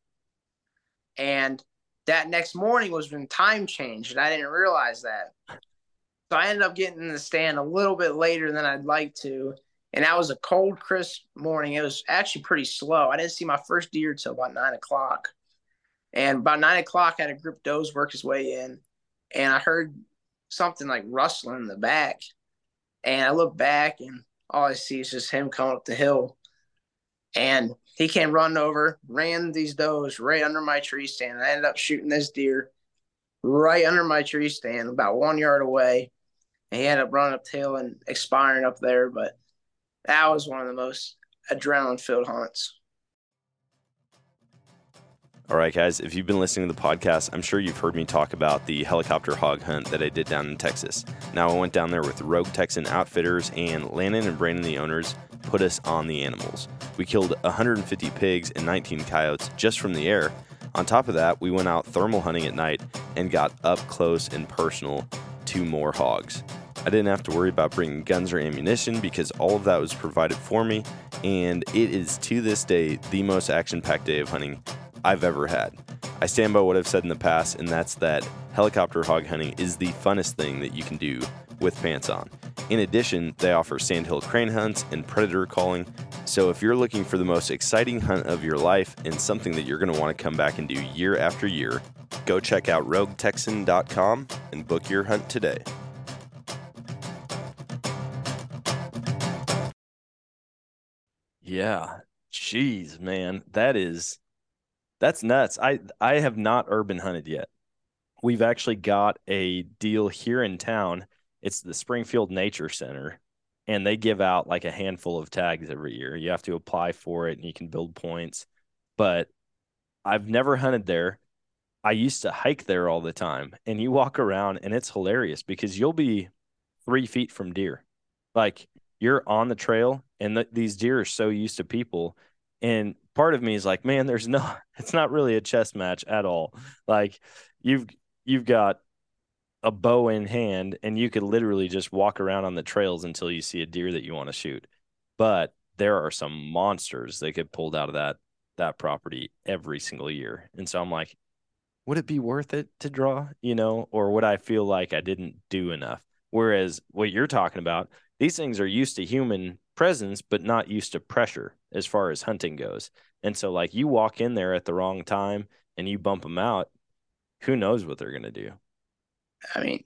And that next morning was when time changed, and I didn't realize that. So I ended up getting in the stand a little bit later than I'd like to and that was a cold, crisp morning. It was actually pretty slow. I didn't see my first deer till about nine o'clock. And about nine o'clock, I had a group of does work his way in, and I heard something like rustling in the back. And I look back, and all I see is just him coming up the hill. And he came running over, ran these does right under my tree stand. I ended up shooting this deer right under my tree stand, about one yard away. And he ended up running up hill and expiring up there. But that was one of the most adrenaline filled hunts.
All right, guys, if you've been listening to the podcast, I'm sure you've heard me talk about the helicopter hog hunt that I did down in Texas. Now, I went down there with Rogue Texan Outfitters, and Landon and Brandon, the owners, put us on the animals. We killed 150 pigs and 19 coyotes just from the air. On top of that, we went out thermal hunting at night and got up close and personal to more hogs. I didn't have to worry about bringing guns or ammunition because all of that was provided for me, and it is to this day the most action packed day of hunting I've ever had. I stand by what I've said in the past, and that's that helicopter hog hunting is the funnest thing that you can do with pants on. In addition, they offer sandhill crane hunts and predator calling. So if you're looking for the most exciting hunt of your life and something that you're going to want to come back and do year after year, go check out roguetexan.com and book your hunt today. Yeah. Jeez, man. That is that's nuts. I I have not urban hunted yet. We've actually got a deal here in town. It's the Springfield Nature Center and they give out like a handful of tags every year. You have to apply for it and you can build points. But I've never hunted there. I used to hike there all the time and you walk around and it's hilarious because you'll be three feet from deer. Like you're on the trail and the, these deer are so used to people and part of me is like man there's no it's not really a chess match at all. Like you've you've got a bow in hand and you could literally just walk around on the trails until you see a deer that you want to shoot. But there are some monsters that get pulled out of that that property every single year. And so i'm like would it be worth it to draw you know or would i feel like i didn't do enough? Whereas what you're talking about these things are used to human presence but not used to pressure as far as hunting goes and so like you walk in there at the wrong time and you bump them out who knows what they're going to do
I mean,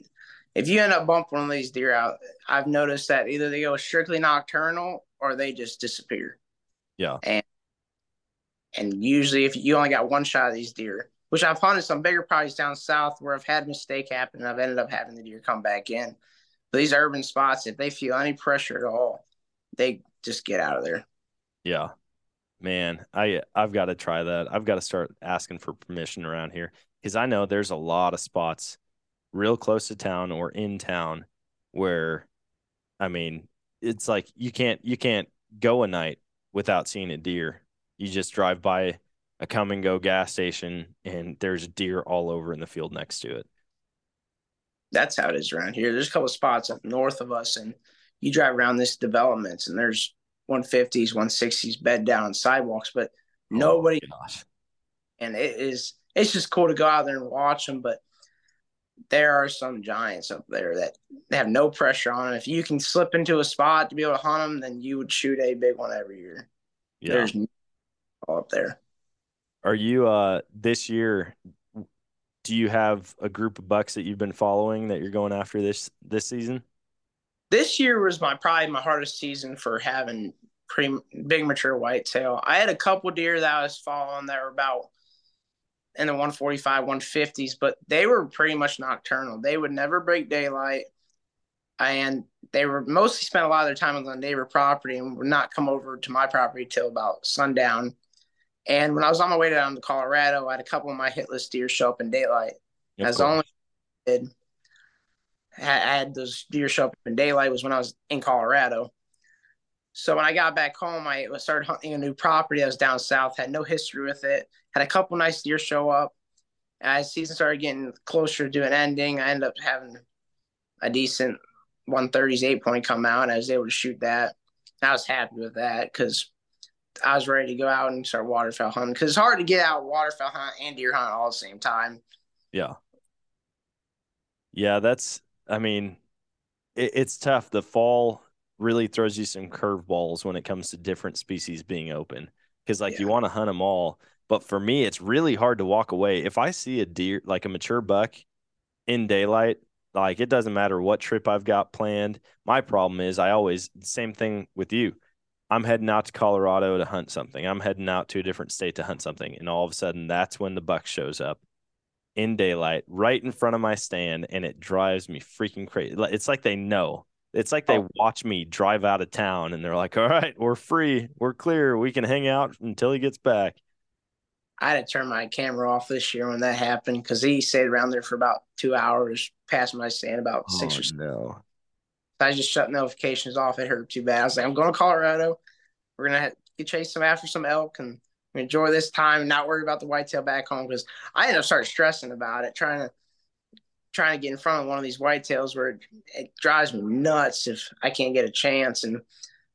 if you end up bumping one of these deer out, I've noticed that either they go strictly nocturnal or they just disappear.
Yeah.
And and usually if you only got one shot of these deer, which I've hunted some bigger properties down south where I've had a mistake happen and I've ended up having the deer come back in. But these urban spots, if they feel any pressure at all, they just get out of there.
Yeah. Man, I I've got to try that. I've got to start asking for permission around here because I know there's a lot of spots real close to town or in town where I mean, it's like you can't you can't go a night without seeing a deer. You just drive by a come and go gas station and there's deer all over in the field next to it.
That's how it is around here. There's a couple spots up north of us and you drive around this developments and there's 150s, 160s bed down sidewalks, but
Oh,
nobody
gosh.
and it is it's just cool to go out there and watch them but there are some giants up there that they have no pressure on them. If you can slip into a spot to be able to hunt them, then you would shoot a big one every year.
Yeah.
There's all up there.
Are you uh this year do you have a group of bucks that you've been following that you're going after this this season?
This year was my probably my hardest season for having pretty big mature whitetail. I had a couple deer that I was following that were about in the 145, 150s, but they were pretty much nocturnal. They would never break daylight. And they were mostly spent a lot of their time on the neighbor property and would not come over to my property till about sundown. And when I was on my way down to Colorado, I had a couple of my hitless deer show up in daylight. As the
course.
only did I had those deer show up in daylight was when I was in Colorado. So when I got back home, I started hunting a new property. I was down south, had no history with it. Had a couple nice deer show up. As season started getting closer to an ending, I ended up having a decent 130s eight point come out. And I was able to shoot that. I was happy with that because I was ready to go out and start waterfowl hunting because it's hard to get out waterfowl hunt and deer hunt all at the same time.
Yeah. Yeah, that's I mean, it, it's tough. The fall really throws you some curveballs when it comes to different species being open. Because like you want to hunt them all, but for me, it's really hard to walk away. If I see a deer, like a mature buck, in daylight, like it doesn't matter what trip I've got planned. My problem is I always same thing with you. I'm heading out to Colorado to hunt something. I'm heading out to a different state to hunt something, and all of a sudden, that's when the buck shows up in daylight right in front of my stand and it drives me freaking crazy. It's like they know. It's like they
Oh.
watch me drive out of town and they're like, "All right, we're free. We're clear. We can hang out until he gets back."
I had to turn my camera off this year when that happened because he stayed around there for about two hours past my stand about oh, six or.
Oh, no.
I just shut notifications off. It hurt too bad. I was like, I'm going to Colorado. We're gonna get chase some after some elk and enjoy this time and not worry about the whitetail back home because I ended up starting stressing about it, trying to trying to get in front of one of these whitetails where it, it drives me nuts if I can't get a chance. And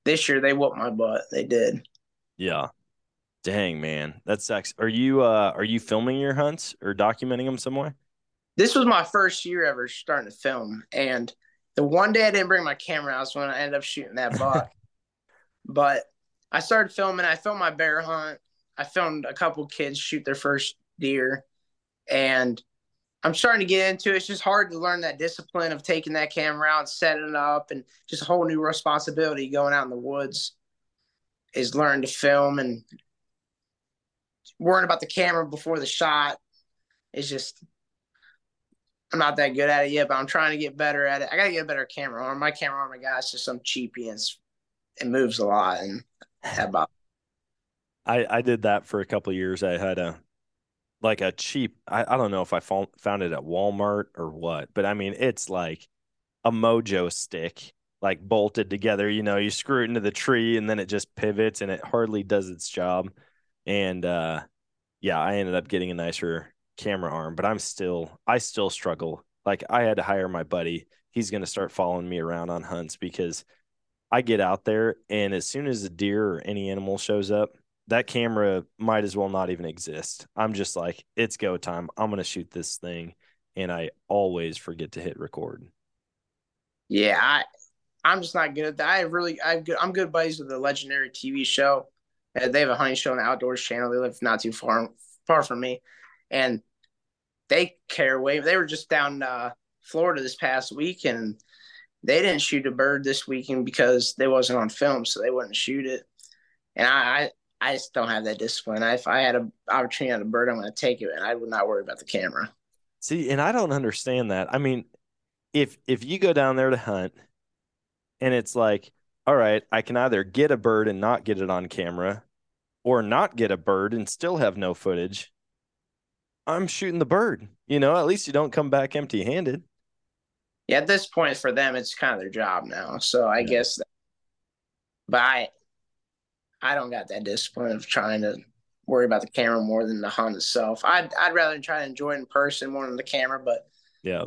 this year they whooped my butt. They did.
Yeah. Dang, man, that sucks. Are you uh are you filming your hunts or documenting them somewhere?
This was my first year ever starting to film, and the one day I didn't bring my camera out was when I ended up shooting that buck. but I started filming. I filmed my bear hunt. I filmed a couple kids shoot their first deer, and I'm starting to get into it. It's just hard to learn that discipline of taking that camera out setting it up, and just a whole new responsibility going out in the woods. Is learn to film and worrying about the camera before the shot is just I'm not that good at it yet, but I'm trying to get better at it. I gotta get a better camera arm. My camera arm, my guy's just some cheapie and it moves a lot and about.
I I did that for a couple years. I had a like a cheap. I, I don't know if I found found it at Walmart or what, but I mean it's like a Mojo stick, like bolted together. You know, you screw it into the tree and then it just pivots and it hardly does its job. And uh, yeah, I ended up getting a nicer camera arm, but I'm still I still struggle. Like I had to hire my buddy. He's going to start following me around on hunts because I get out there and as soon as a deer or any animal shows up, that camera might as well not even exist. I'm just like, it's go time. I'm going to shoot this thing and I always forget to hit record.
Yeah, I I'm just not good at that. I really I I'm good buddies with the legendary TV show. Uh, they have a hunting show on the Outdoors Channel. They live not too far far from me, and they care way. They were just down uh, Florida this past week, and they didn't shoot a bird this weekend because they wasn't on film, so they wouldn't shoot it. And I, I, just don't have that discipline. I, if I had an opportunity on a bird, I'm going to take it, and I would not worry about the camera.
See, and I don't understand that. I mean, if if you go down there to hunt, and it's like, all right, I can either get a bird and not get it on camera, or not get a bird and still have no footage, I'm shooting the bird. You know, at least you don't come back empty handed.
Yeah, at this point for them, it's kind of their job now. So I yeah. guess, that, but I, I don't got that discipline of trying to worry about the camera more than the hunt itself. I'd I'd rather try to enjoy it in person more than the camera. But
yeah,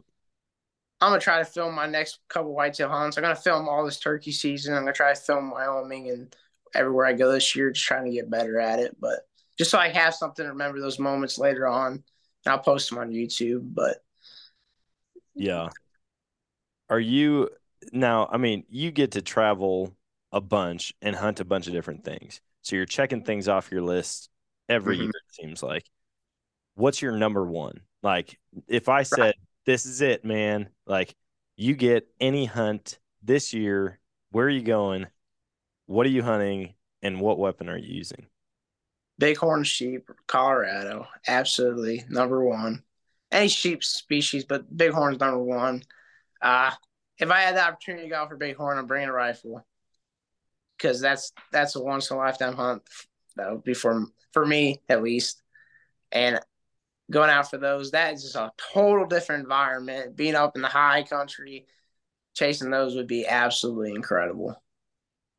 I'm gonna try to film my next couple whitetail hunts. I'm gonna film all this turkey season. I'm gonna try to film Wyoming and everywhere I go this year, just trying to get better at it. But just so I have something to remember those moments later on. I'll post them on YouTube. But
yeah, are you now? I mean, you get to travel a bunch and hunt a bunch of different things, so you're checking things off your list every mm-hmm. year. It seems like. What's your number one? Like, if I said right. this is it, man, like you get any hunt this year, where are you going? What are you hunting? And what weapon are you using?
Bighorn sheep, Colorado, absolutely number one. Any sheep species, but bighorn's number one. Uh, if I had the opportunity to go for bighorn, I'm bringing a rifle because that's that's a once in a lifetime hunt. That would be for for me at least. And going out for those, that is just a total different environment. Being up in the high country, chasing those would be absolutely incredible.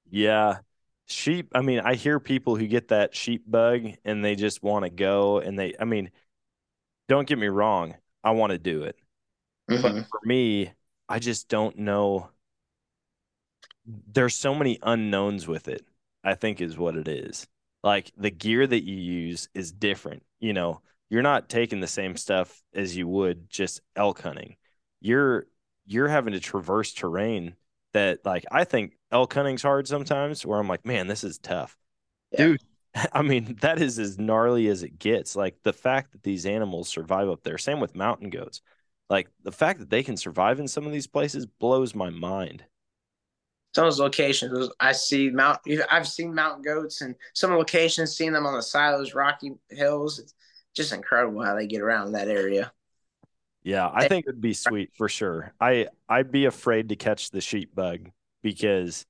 Yeah. Sheep, I mean, I hear people who get that sheep bug and they just want to go and they I mean, don't get me wrong, I want to do it. Mm-hmm. But for me, I just don't know there's so many unknowns with it. I think is what it is. Like the gear that you use is different. You know, you're not taking the same stuff as you would just elk hunting. You're you're having to traverse terrain that like I think elk hunting's hard sometimes where I'm like, man, this is tough. Yeah. Dude, I mean, that is as gnarly as it gets. Like the fact that these animals survive up there, same with mountain goats. Like the fact that they can survive in some of these places blows my mind.
Some of those locations, I see mount. I've seen mountain goats, and some locations, seeing them on the side of those rocky hills. It's just incredible how they get around that area.
Yeah, I think it'd be sweet for sure. I I'd be afraid to catch the sheep bug because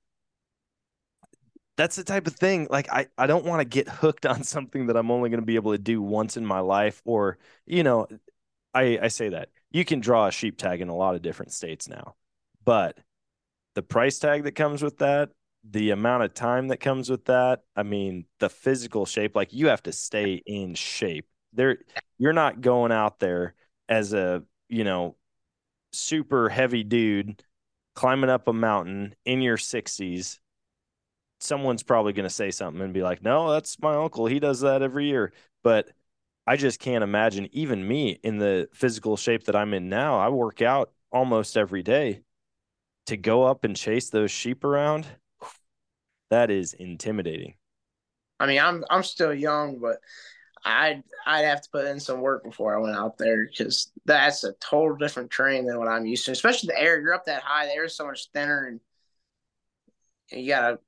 that's the type of thing like I I don't want to get hooked on something that I'm only going to be able to do once in my life or you know I I say that. You can draw a sheep tag in a lot of different states now. But the price tag that comes with that, the amount of time that comes with that, I mean, the physical shape like you have to stay in shape. There you're not going out there as a you know super heavy dude climbing up a mountain in your 60s someone's probably going to say something and be like, no, that's my uncle. He does that every year. But I just can't imagine, even me in the physical shape that I'm in now, I work out almost every day to go up and chase those sheep around. That is intimidating.
I mean, I'm I'm still young, but I'd I'd have to put in some work before I went out there because that's a total different terrain than what I'm used to. Especially the air, you're up that high, the air is so much thinner, and you gotta.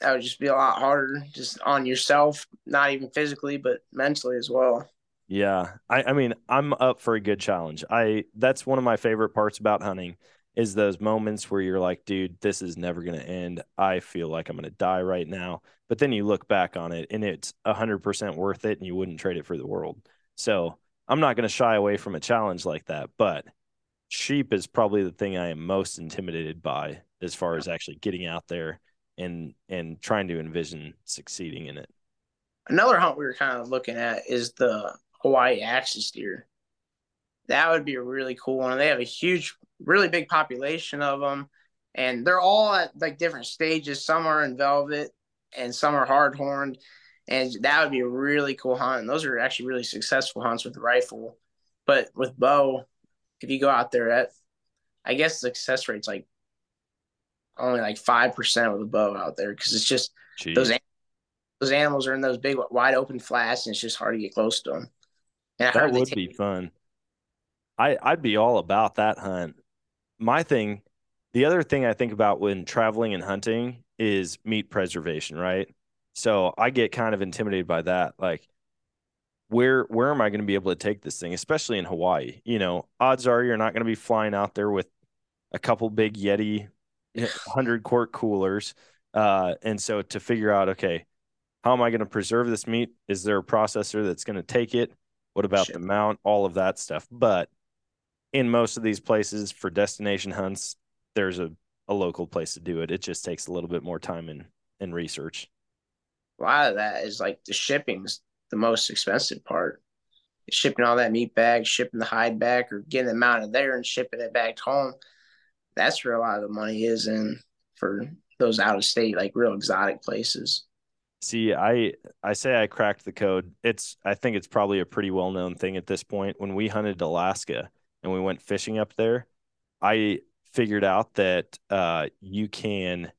That would just be a lot harder, just on yourself, not even physically, but mentally as well.
Yeah, I, I mean, I'm up for a good challenge. I that's one of my favorite parts about hunting is those moments where you're like, dude, this is never going to end. I feel like I'm going to die right now. But then you look back on it and it's 100% worth it and you wouldn't trade it for the world. So I'm not going to shy away from a challenge like that. But sheep is probably the thing I am most intimidated by as far as actually getting out there and and trying to envision succeeding in it.
Another hunt we were kind of looking at is the Hawaii axis deer. That would be a really cool one. They have a huge really big population of them, and they're all at like different stages. Some are in velvet, and some are hard horned, and that would be a really cool hunt. And those are actually really successful hunts with rifle, but with bow, if you go out there, at I guess the success rate's like only like five percent with a bow out there because it's just Jeez. those those animals are in those big wide open flats, and it's just hard to get close to them.
And that would be fun. I I'd be all about that hunt my thing, the other thing I think about when traveling and hunting is meat preservation, right? So I get kind of intimidated by that. Like, where where am I going to be able to take this thing, especially in Hawaii? You know, odds are you're not going to be flying out there with a couple big Yeti, hundred quart coolers. Uh, and so to figure out, okay, how am I going to preserve this meat? Is there a processor that's going to take it? What about the mount? All of that stuff. But in most of these places for destination hunts, there's a, a local place to do it. It just takes a little bit more time and, and research.
A lot of that is like the shipping's the most expensive part. Shipping all that meat back, shipping the hide back, or getting it mounted there and shipping it back home. That's where a lot of the money is in for those out of state, like real exotic places.
See, I I say I cracked the code. It's I think it's probably a pretty well known thing at this point. When we hunted Alaska, and we went fishing up there, I figured out that uh, you can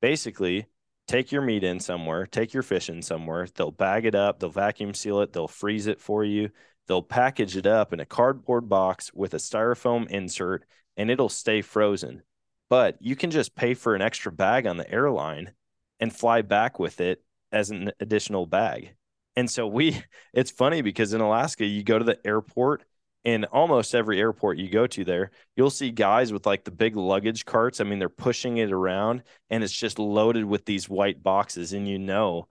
basically take your meat in somewhere, take your fish in somewhere. They'll bag it up, they'll vacuum seal it, they'll freeze it for you, they'll package it up in a cardboard box with a styrofoam insert, and it'll stay frozen. But you can just pay for an extra bag on the airline and fly back with it as an additional bag. And so we, it's funny because in Alaska, you go to the airport in almost every airport you go to there, you'll see guys with like the big luggage carts. I mean, they're pushing it around and it's just loaded with these white boxes. And you know,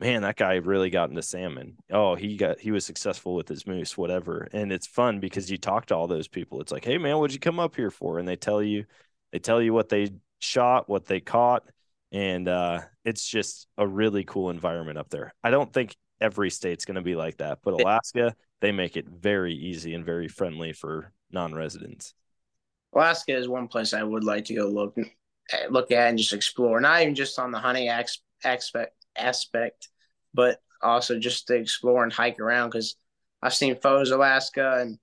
man, that guy really got into salmon. Oh, he got, he was successful with his moose, whatever. And it's fun because you talk to all those people. It's like, hey, man, what'd you come up here for? And they tell you, they tell you what they shot, what they caught. And uh, it's just a really cool environment up there. I don't think every state's going to be like that, but Alaska, they make it very easy and very friendly for non-residents.
Alaska is one place I would like to go look look at and just explore. Not even just on the hunting aspect aspect, but also just to explore and hike around because I've seen photos of Alaska and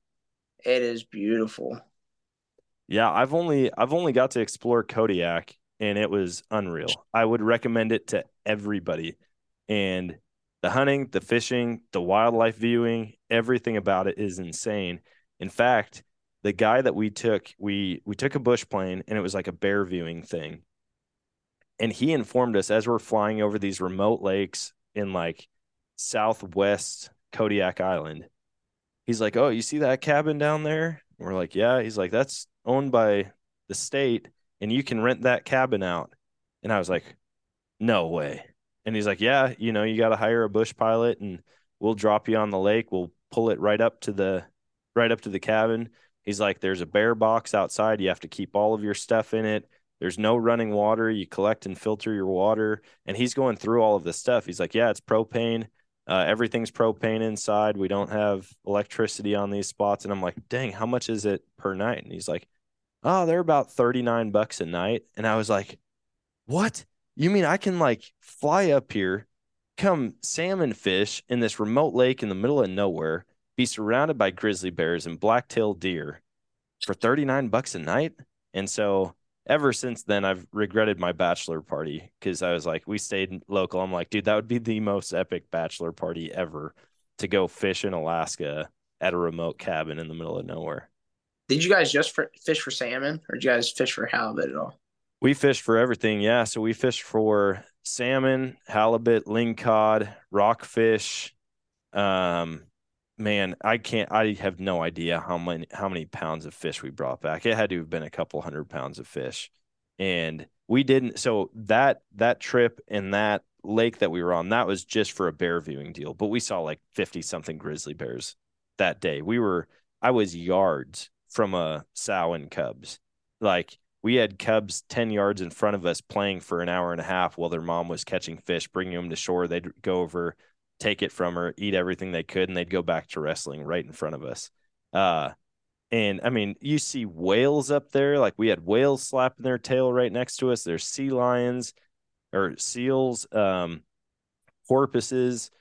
it is beautiful.
Yeah, I've only I've only got to explore Kodiak and it was unreal. I would recommend it to everybody. And the hunting, the fishing, the wildlife viewing, everything about it is insane. In fact, the guy that we took, we we took a bush plane and it was like a bear viewing thing. And he informed us as we're flying over these remote lakes in like southwest Kodiak Island. He's like, "Oh, you see that cabin down there?" And we're like, "Yeah." He's like, "That's owned by the state and you can rent that cabin out." And I was like, "No way." And he's like, Yeah, you know, you got to hire a bush pilot and we'll drop you on the lake. We'll pull it right up to the right up to the cabin. He's like, There's a bear box outside. You have to keep all of your stuff in it. There's no running water. You collect and filter your water. And he's going through all of this stuff. He's like, Yeah, it's propane. Uh, everything's propane inside. We don't have electricity on these spots. And I'm like, dang, how much is it per night? And he's like, oh, they're about 39 bucks a night. And I was like, what? You mean I can like fly up here, come salmon fish in this remote lake in the middle of nowhere, be surrounded by grizzly bears and black-tailed deer for 39 bucks a night? And so ever since then I've regretted my bachelor party because I was like, we stayed local. I'm like, dude, that would be the most epic bachelor party ever to go fish in Alaska at a remote cabin in the middle of nowhere.
Did you guys just for, fish for salmon, or did you guys fish for halibut at all?
We fished for everything, yeah. So we fished for salmon, halibut, lingcod, rockfish. Um, man, I can't. I have no idea how many how many pounds of fish we brought back. It had to have been a couple hundred pounds of fish, and we didn't. So that that trip and that lake that we were on, that was just for a bear viewing deal. But we saw like fifty something grizzly bears that day. We were. I was yards from a sow and cubs. Like we had cubs 10 yards in front of us playing for an hour and a half while their mom was catching fish, bringing them to shore. They'd go over, take it from her, eat everything they could, and they'd go back to wrestling right in front of us. Uh, and I mean, you see whales up there. Like we had whales slapping their tail right next to us. There's sea lions or seals, um, porpoises.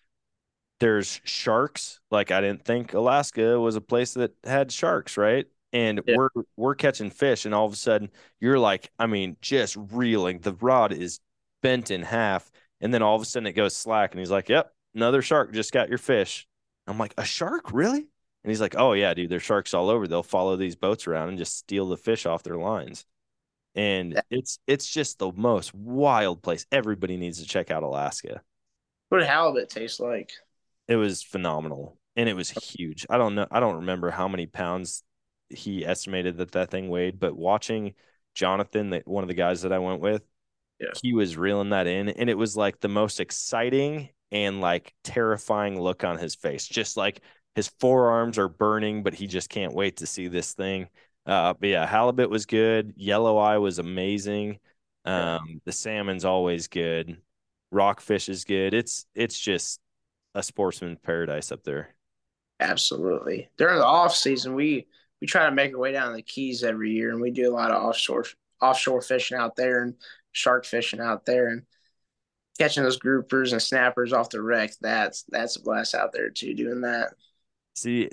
There's sharks. Like I didn't think Alaska was a place that had sharks, right? And yeah. we're we're catching fish and all of a sudden you're like i mean just reeling. The rod is bent in half and then all of a sudden it goes slack and he's like yep another shark just got your fish. I'm like a shark? Really? And he's like oh yeah dude there's sharks all over. They'll follow these boats around and just steal the fish off their lines. And yeah. it's it's just the most wild place. Everybody needs to check out alaska.
What did halibut taste like?
It was phenomenal and it was huge. I don't know i don't remember how many pounds he estimated that that thing weighed. But watching Jonathan, that one of the guys that I went with, yeah. he was reeling that in, and it was like the most exciting and like terrifying look on his face. Just like his forearms are burning, but he just can't wait to see this thing. Uh, but yeah, halibut was good. Yellow eye was amazing. Um, the salmon's always good. Rockfish is good. It's it's just a sportsman's paradise up there.
Absolutely. During the off season, we we try to make our way down the Keys every year, and we do a lot of offshore offshore fishing out there and shark fishing out there, and catching those groupers and snappers off the wreck. That's that's a blast out there too, doing that.
See,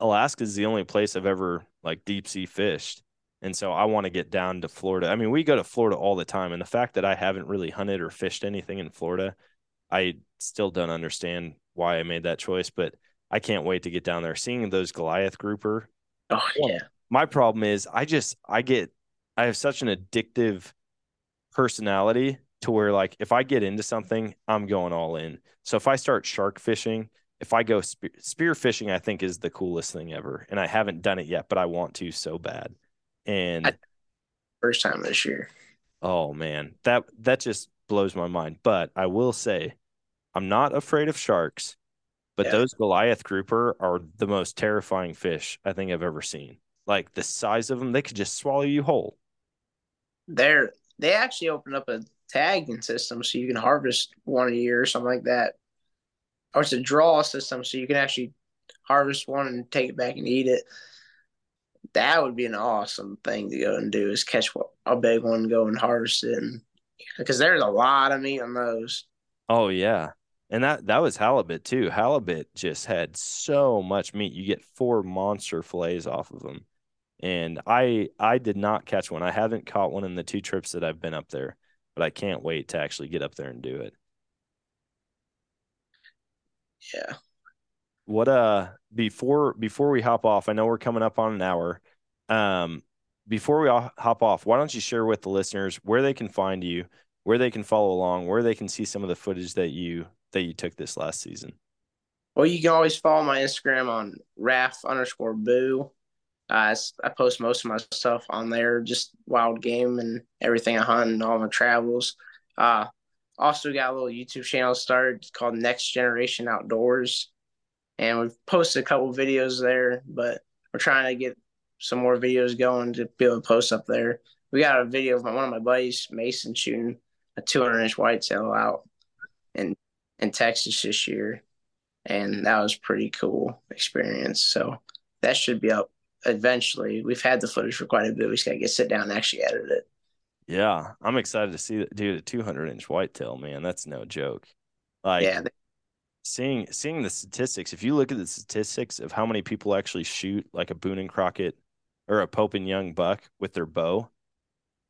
Alaska is the only place I've ever like deep sea fished. And so I want to get down to Florida. I mean, we go to Florida all the time. And the fact that I haven't really hunted or fished anything in Florida, I still don't understand why I made that choice. But I can't wait to get down there. Seeing those Goliath grouper
Oh yeah.
My problem is I just I get I have such an addictive personality to where like if I get into something, I'm going all in. So if I start shark fishing, if I go spear, spear fishing, I think is the coolest thing ever, and I haven't done it yet, but I want to so bad. And I,
first time this year.
Oh man, that that just blows my mind. But I will say, I'm not afraid of sharks. But yeah. those Goliath grouper are the most terrifying fish I think I've ever seen. Like the size of them, they could just swallow you whole.
They're they actually opened up a tagging system so you can harvest one a year or something like that. Or it's a draw system so you can actually harvest one and take it back and eat it. That would be an awesome thing to go and do is catch a big one, go and harvest it, and because there's a lot of meat on those.
Oh yeah, and that that was halibut too. Halibut just had so much meat. You get four monster fillets off of them. And I I did not catch one. I haven't caught one in the two trips that I've been up there, but I can't wait to actually get up there and do it.
Yeah.
What uh before before we hop off, I know we're coming up on an hour. Um before we hop off, why don't you share with the listeners where they can find you, where they can follow along, where they can see some of the footage that you that you took this last season?
Well, you can always follow my Instagram on Raf underscore Boo. Uh, I post most of my stuff on there, just wild game and everything I hunt and all my travels. Uh, also got a little YouTube channel started called Next Generation Outdoors, and we've posted a couple videos there, but we're trying to get some more videos going to be able to post up there. We got a video of my, one of my buddies, Mason, shooting a 200 inch whitetail out in in Texas this year, and that was pretty cool experience. So that should be up eventually. We've had the footage for quite a bit. We just got to get sit down and actually edit it.
Yeah, I'm excited to see that, dude. A 200 inch whitetail, man, that's no joke. Like,
yeah,
seeing seeing the statistics. If you look at the statistics of how many people actually shoot like a Boone and Crockett or a Pope and Young buck with their bow,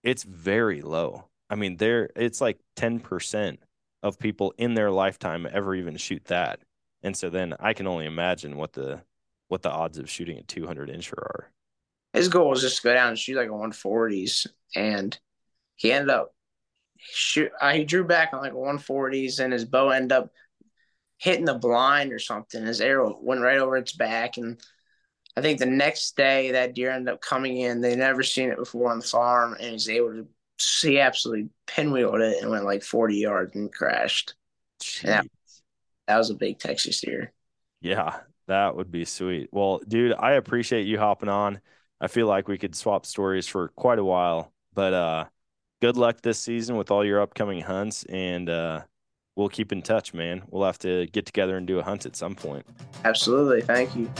it's very low. I mean, there it's like 10% of people in their lifetime ever even shoot that. And so then I can only imagine what the what the odds of shooting a 200 incher are.
his goal was just to go down and shoot like a 140s, and he ended up shoot. Uh, he drew back on like a 140s, and his bow ended up hitting the blind or something. His arrow went right over its back, and I think the next day that deer ended up coming in. They never seen it before on the farm, and he's able to see absolutely pinwheeled it and went like 40 yards and crashed. Yeah.
Jeez.
That was a big Texas deer.
Yeah, that would be sweet. Well, dude, I appreciate you hopping on. I feel like we could swap stories for quite a while, but uh good luck this season with all your upcoming hunts and uh we'll keep in touch, man. We'll have to get together and do a hunt at some point.
Absolutely. Thank you.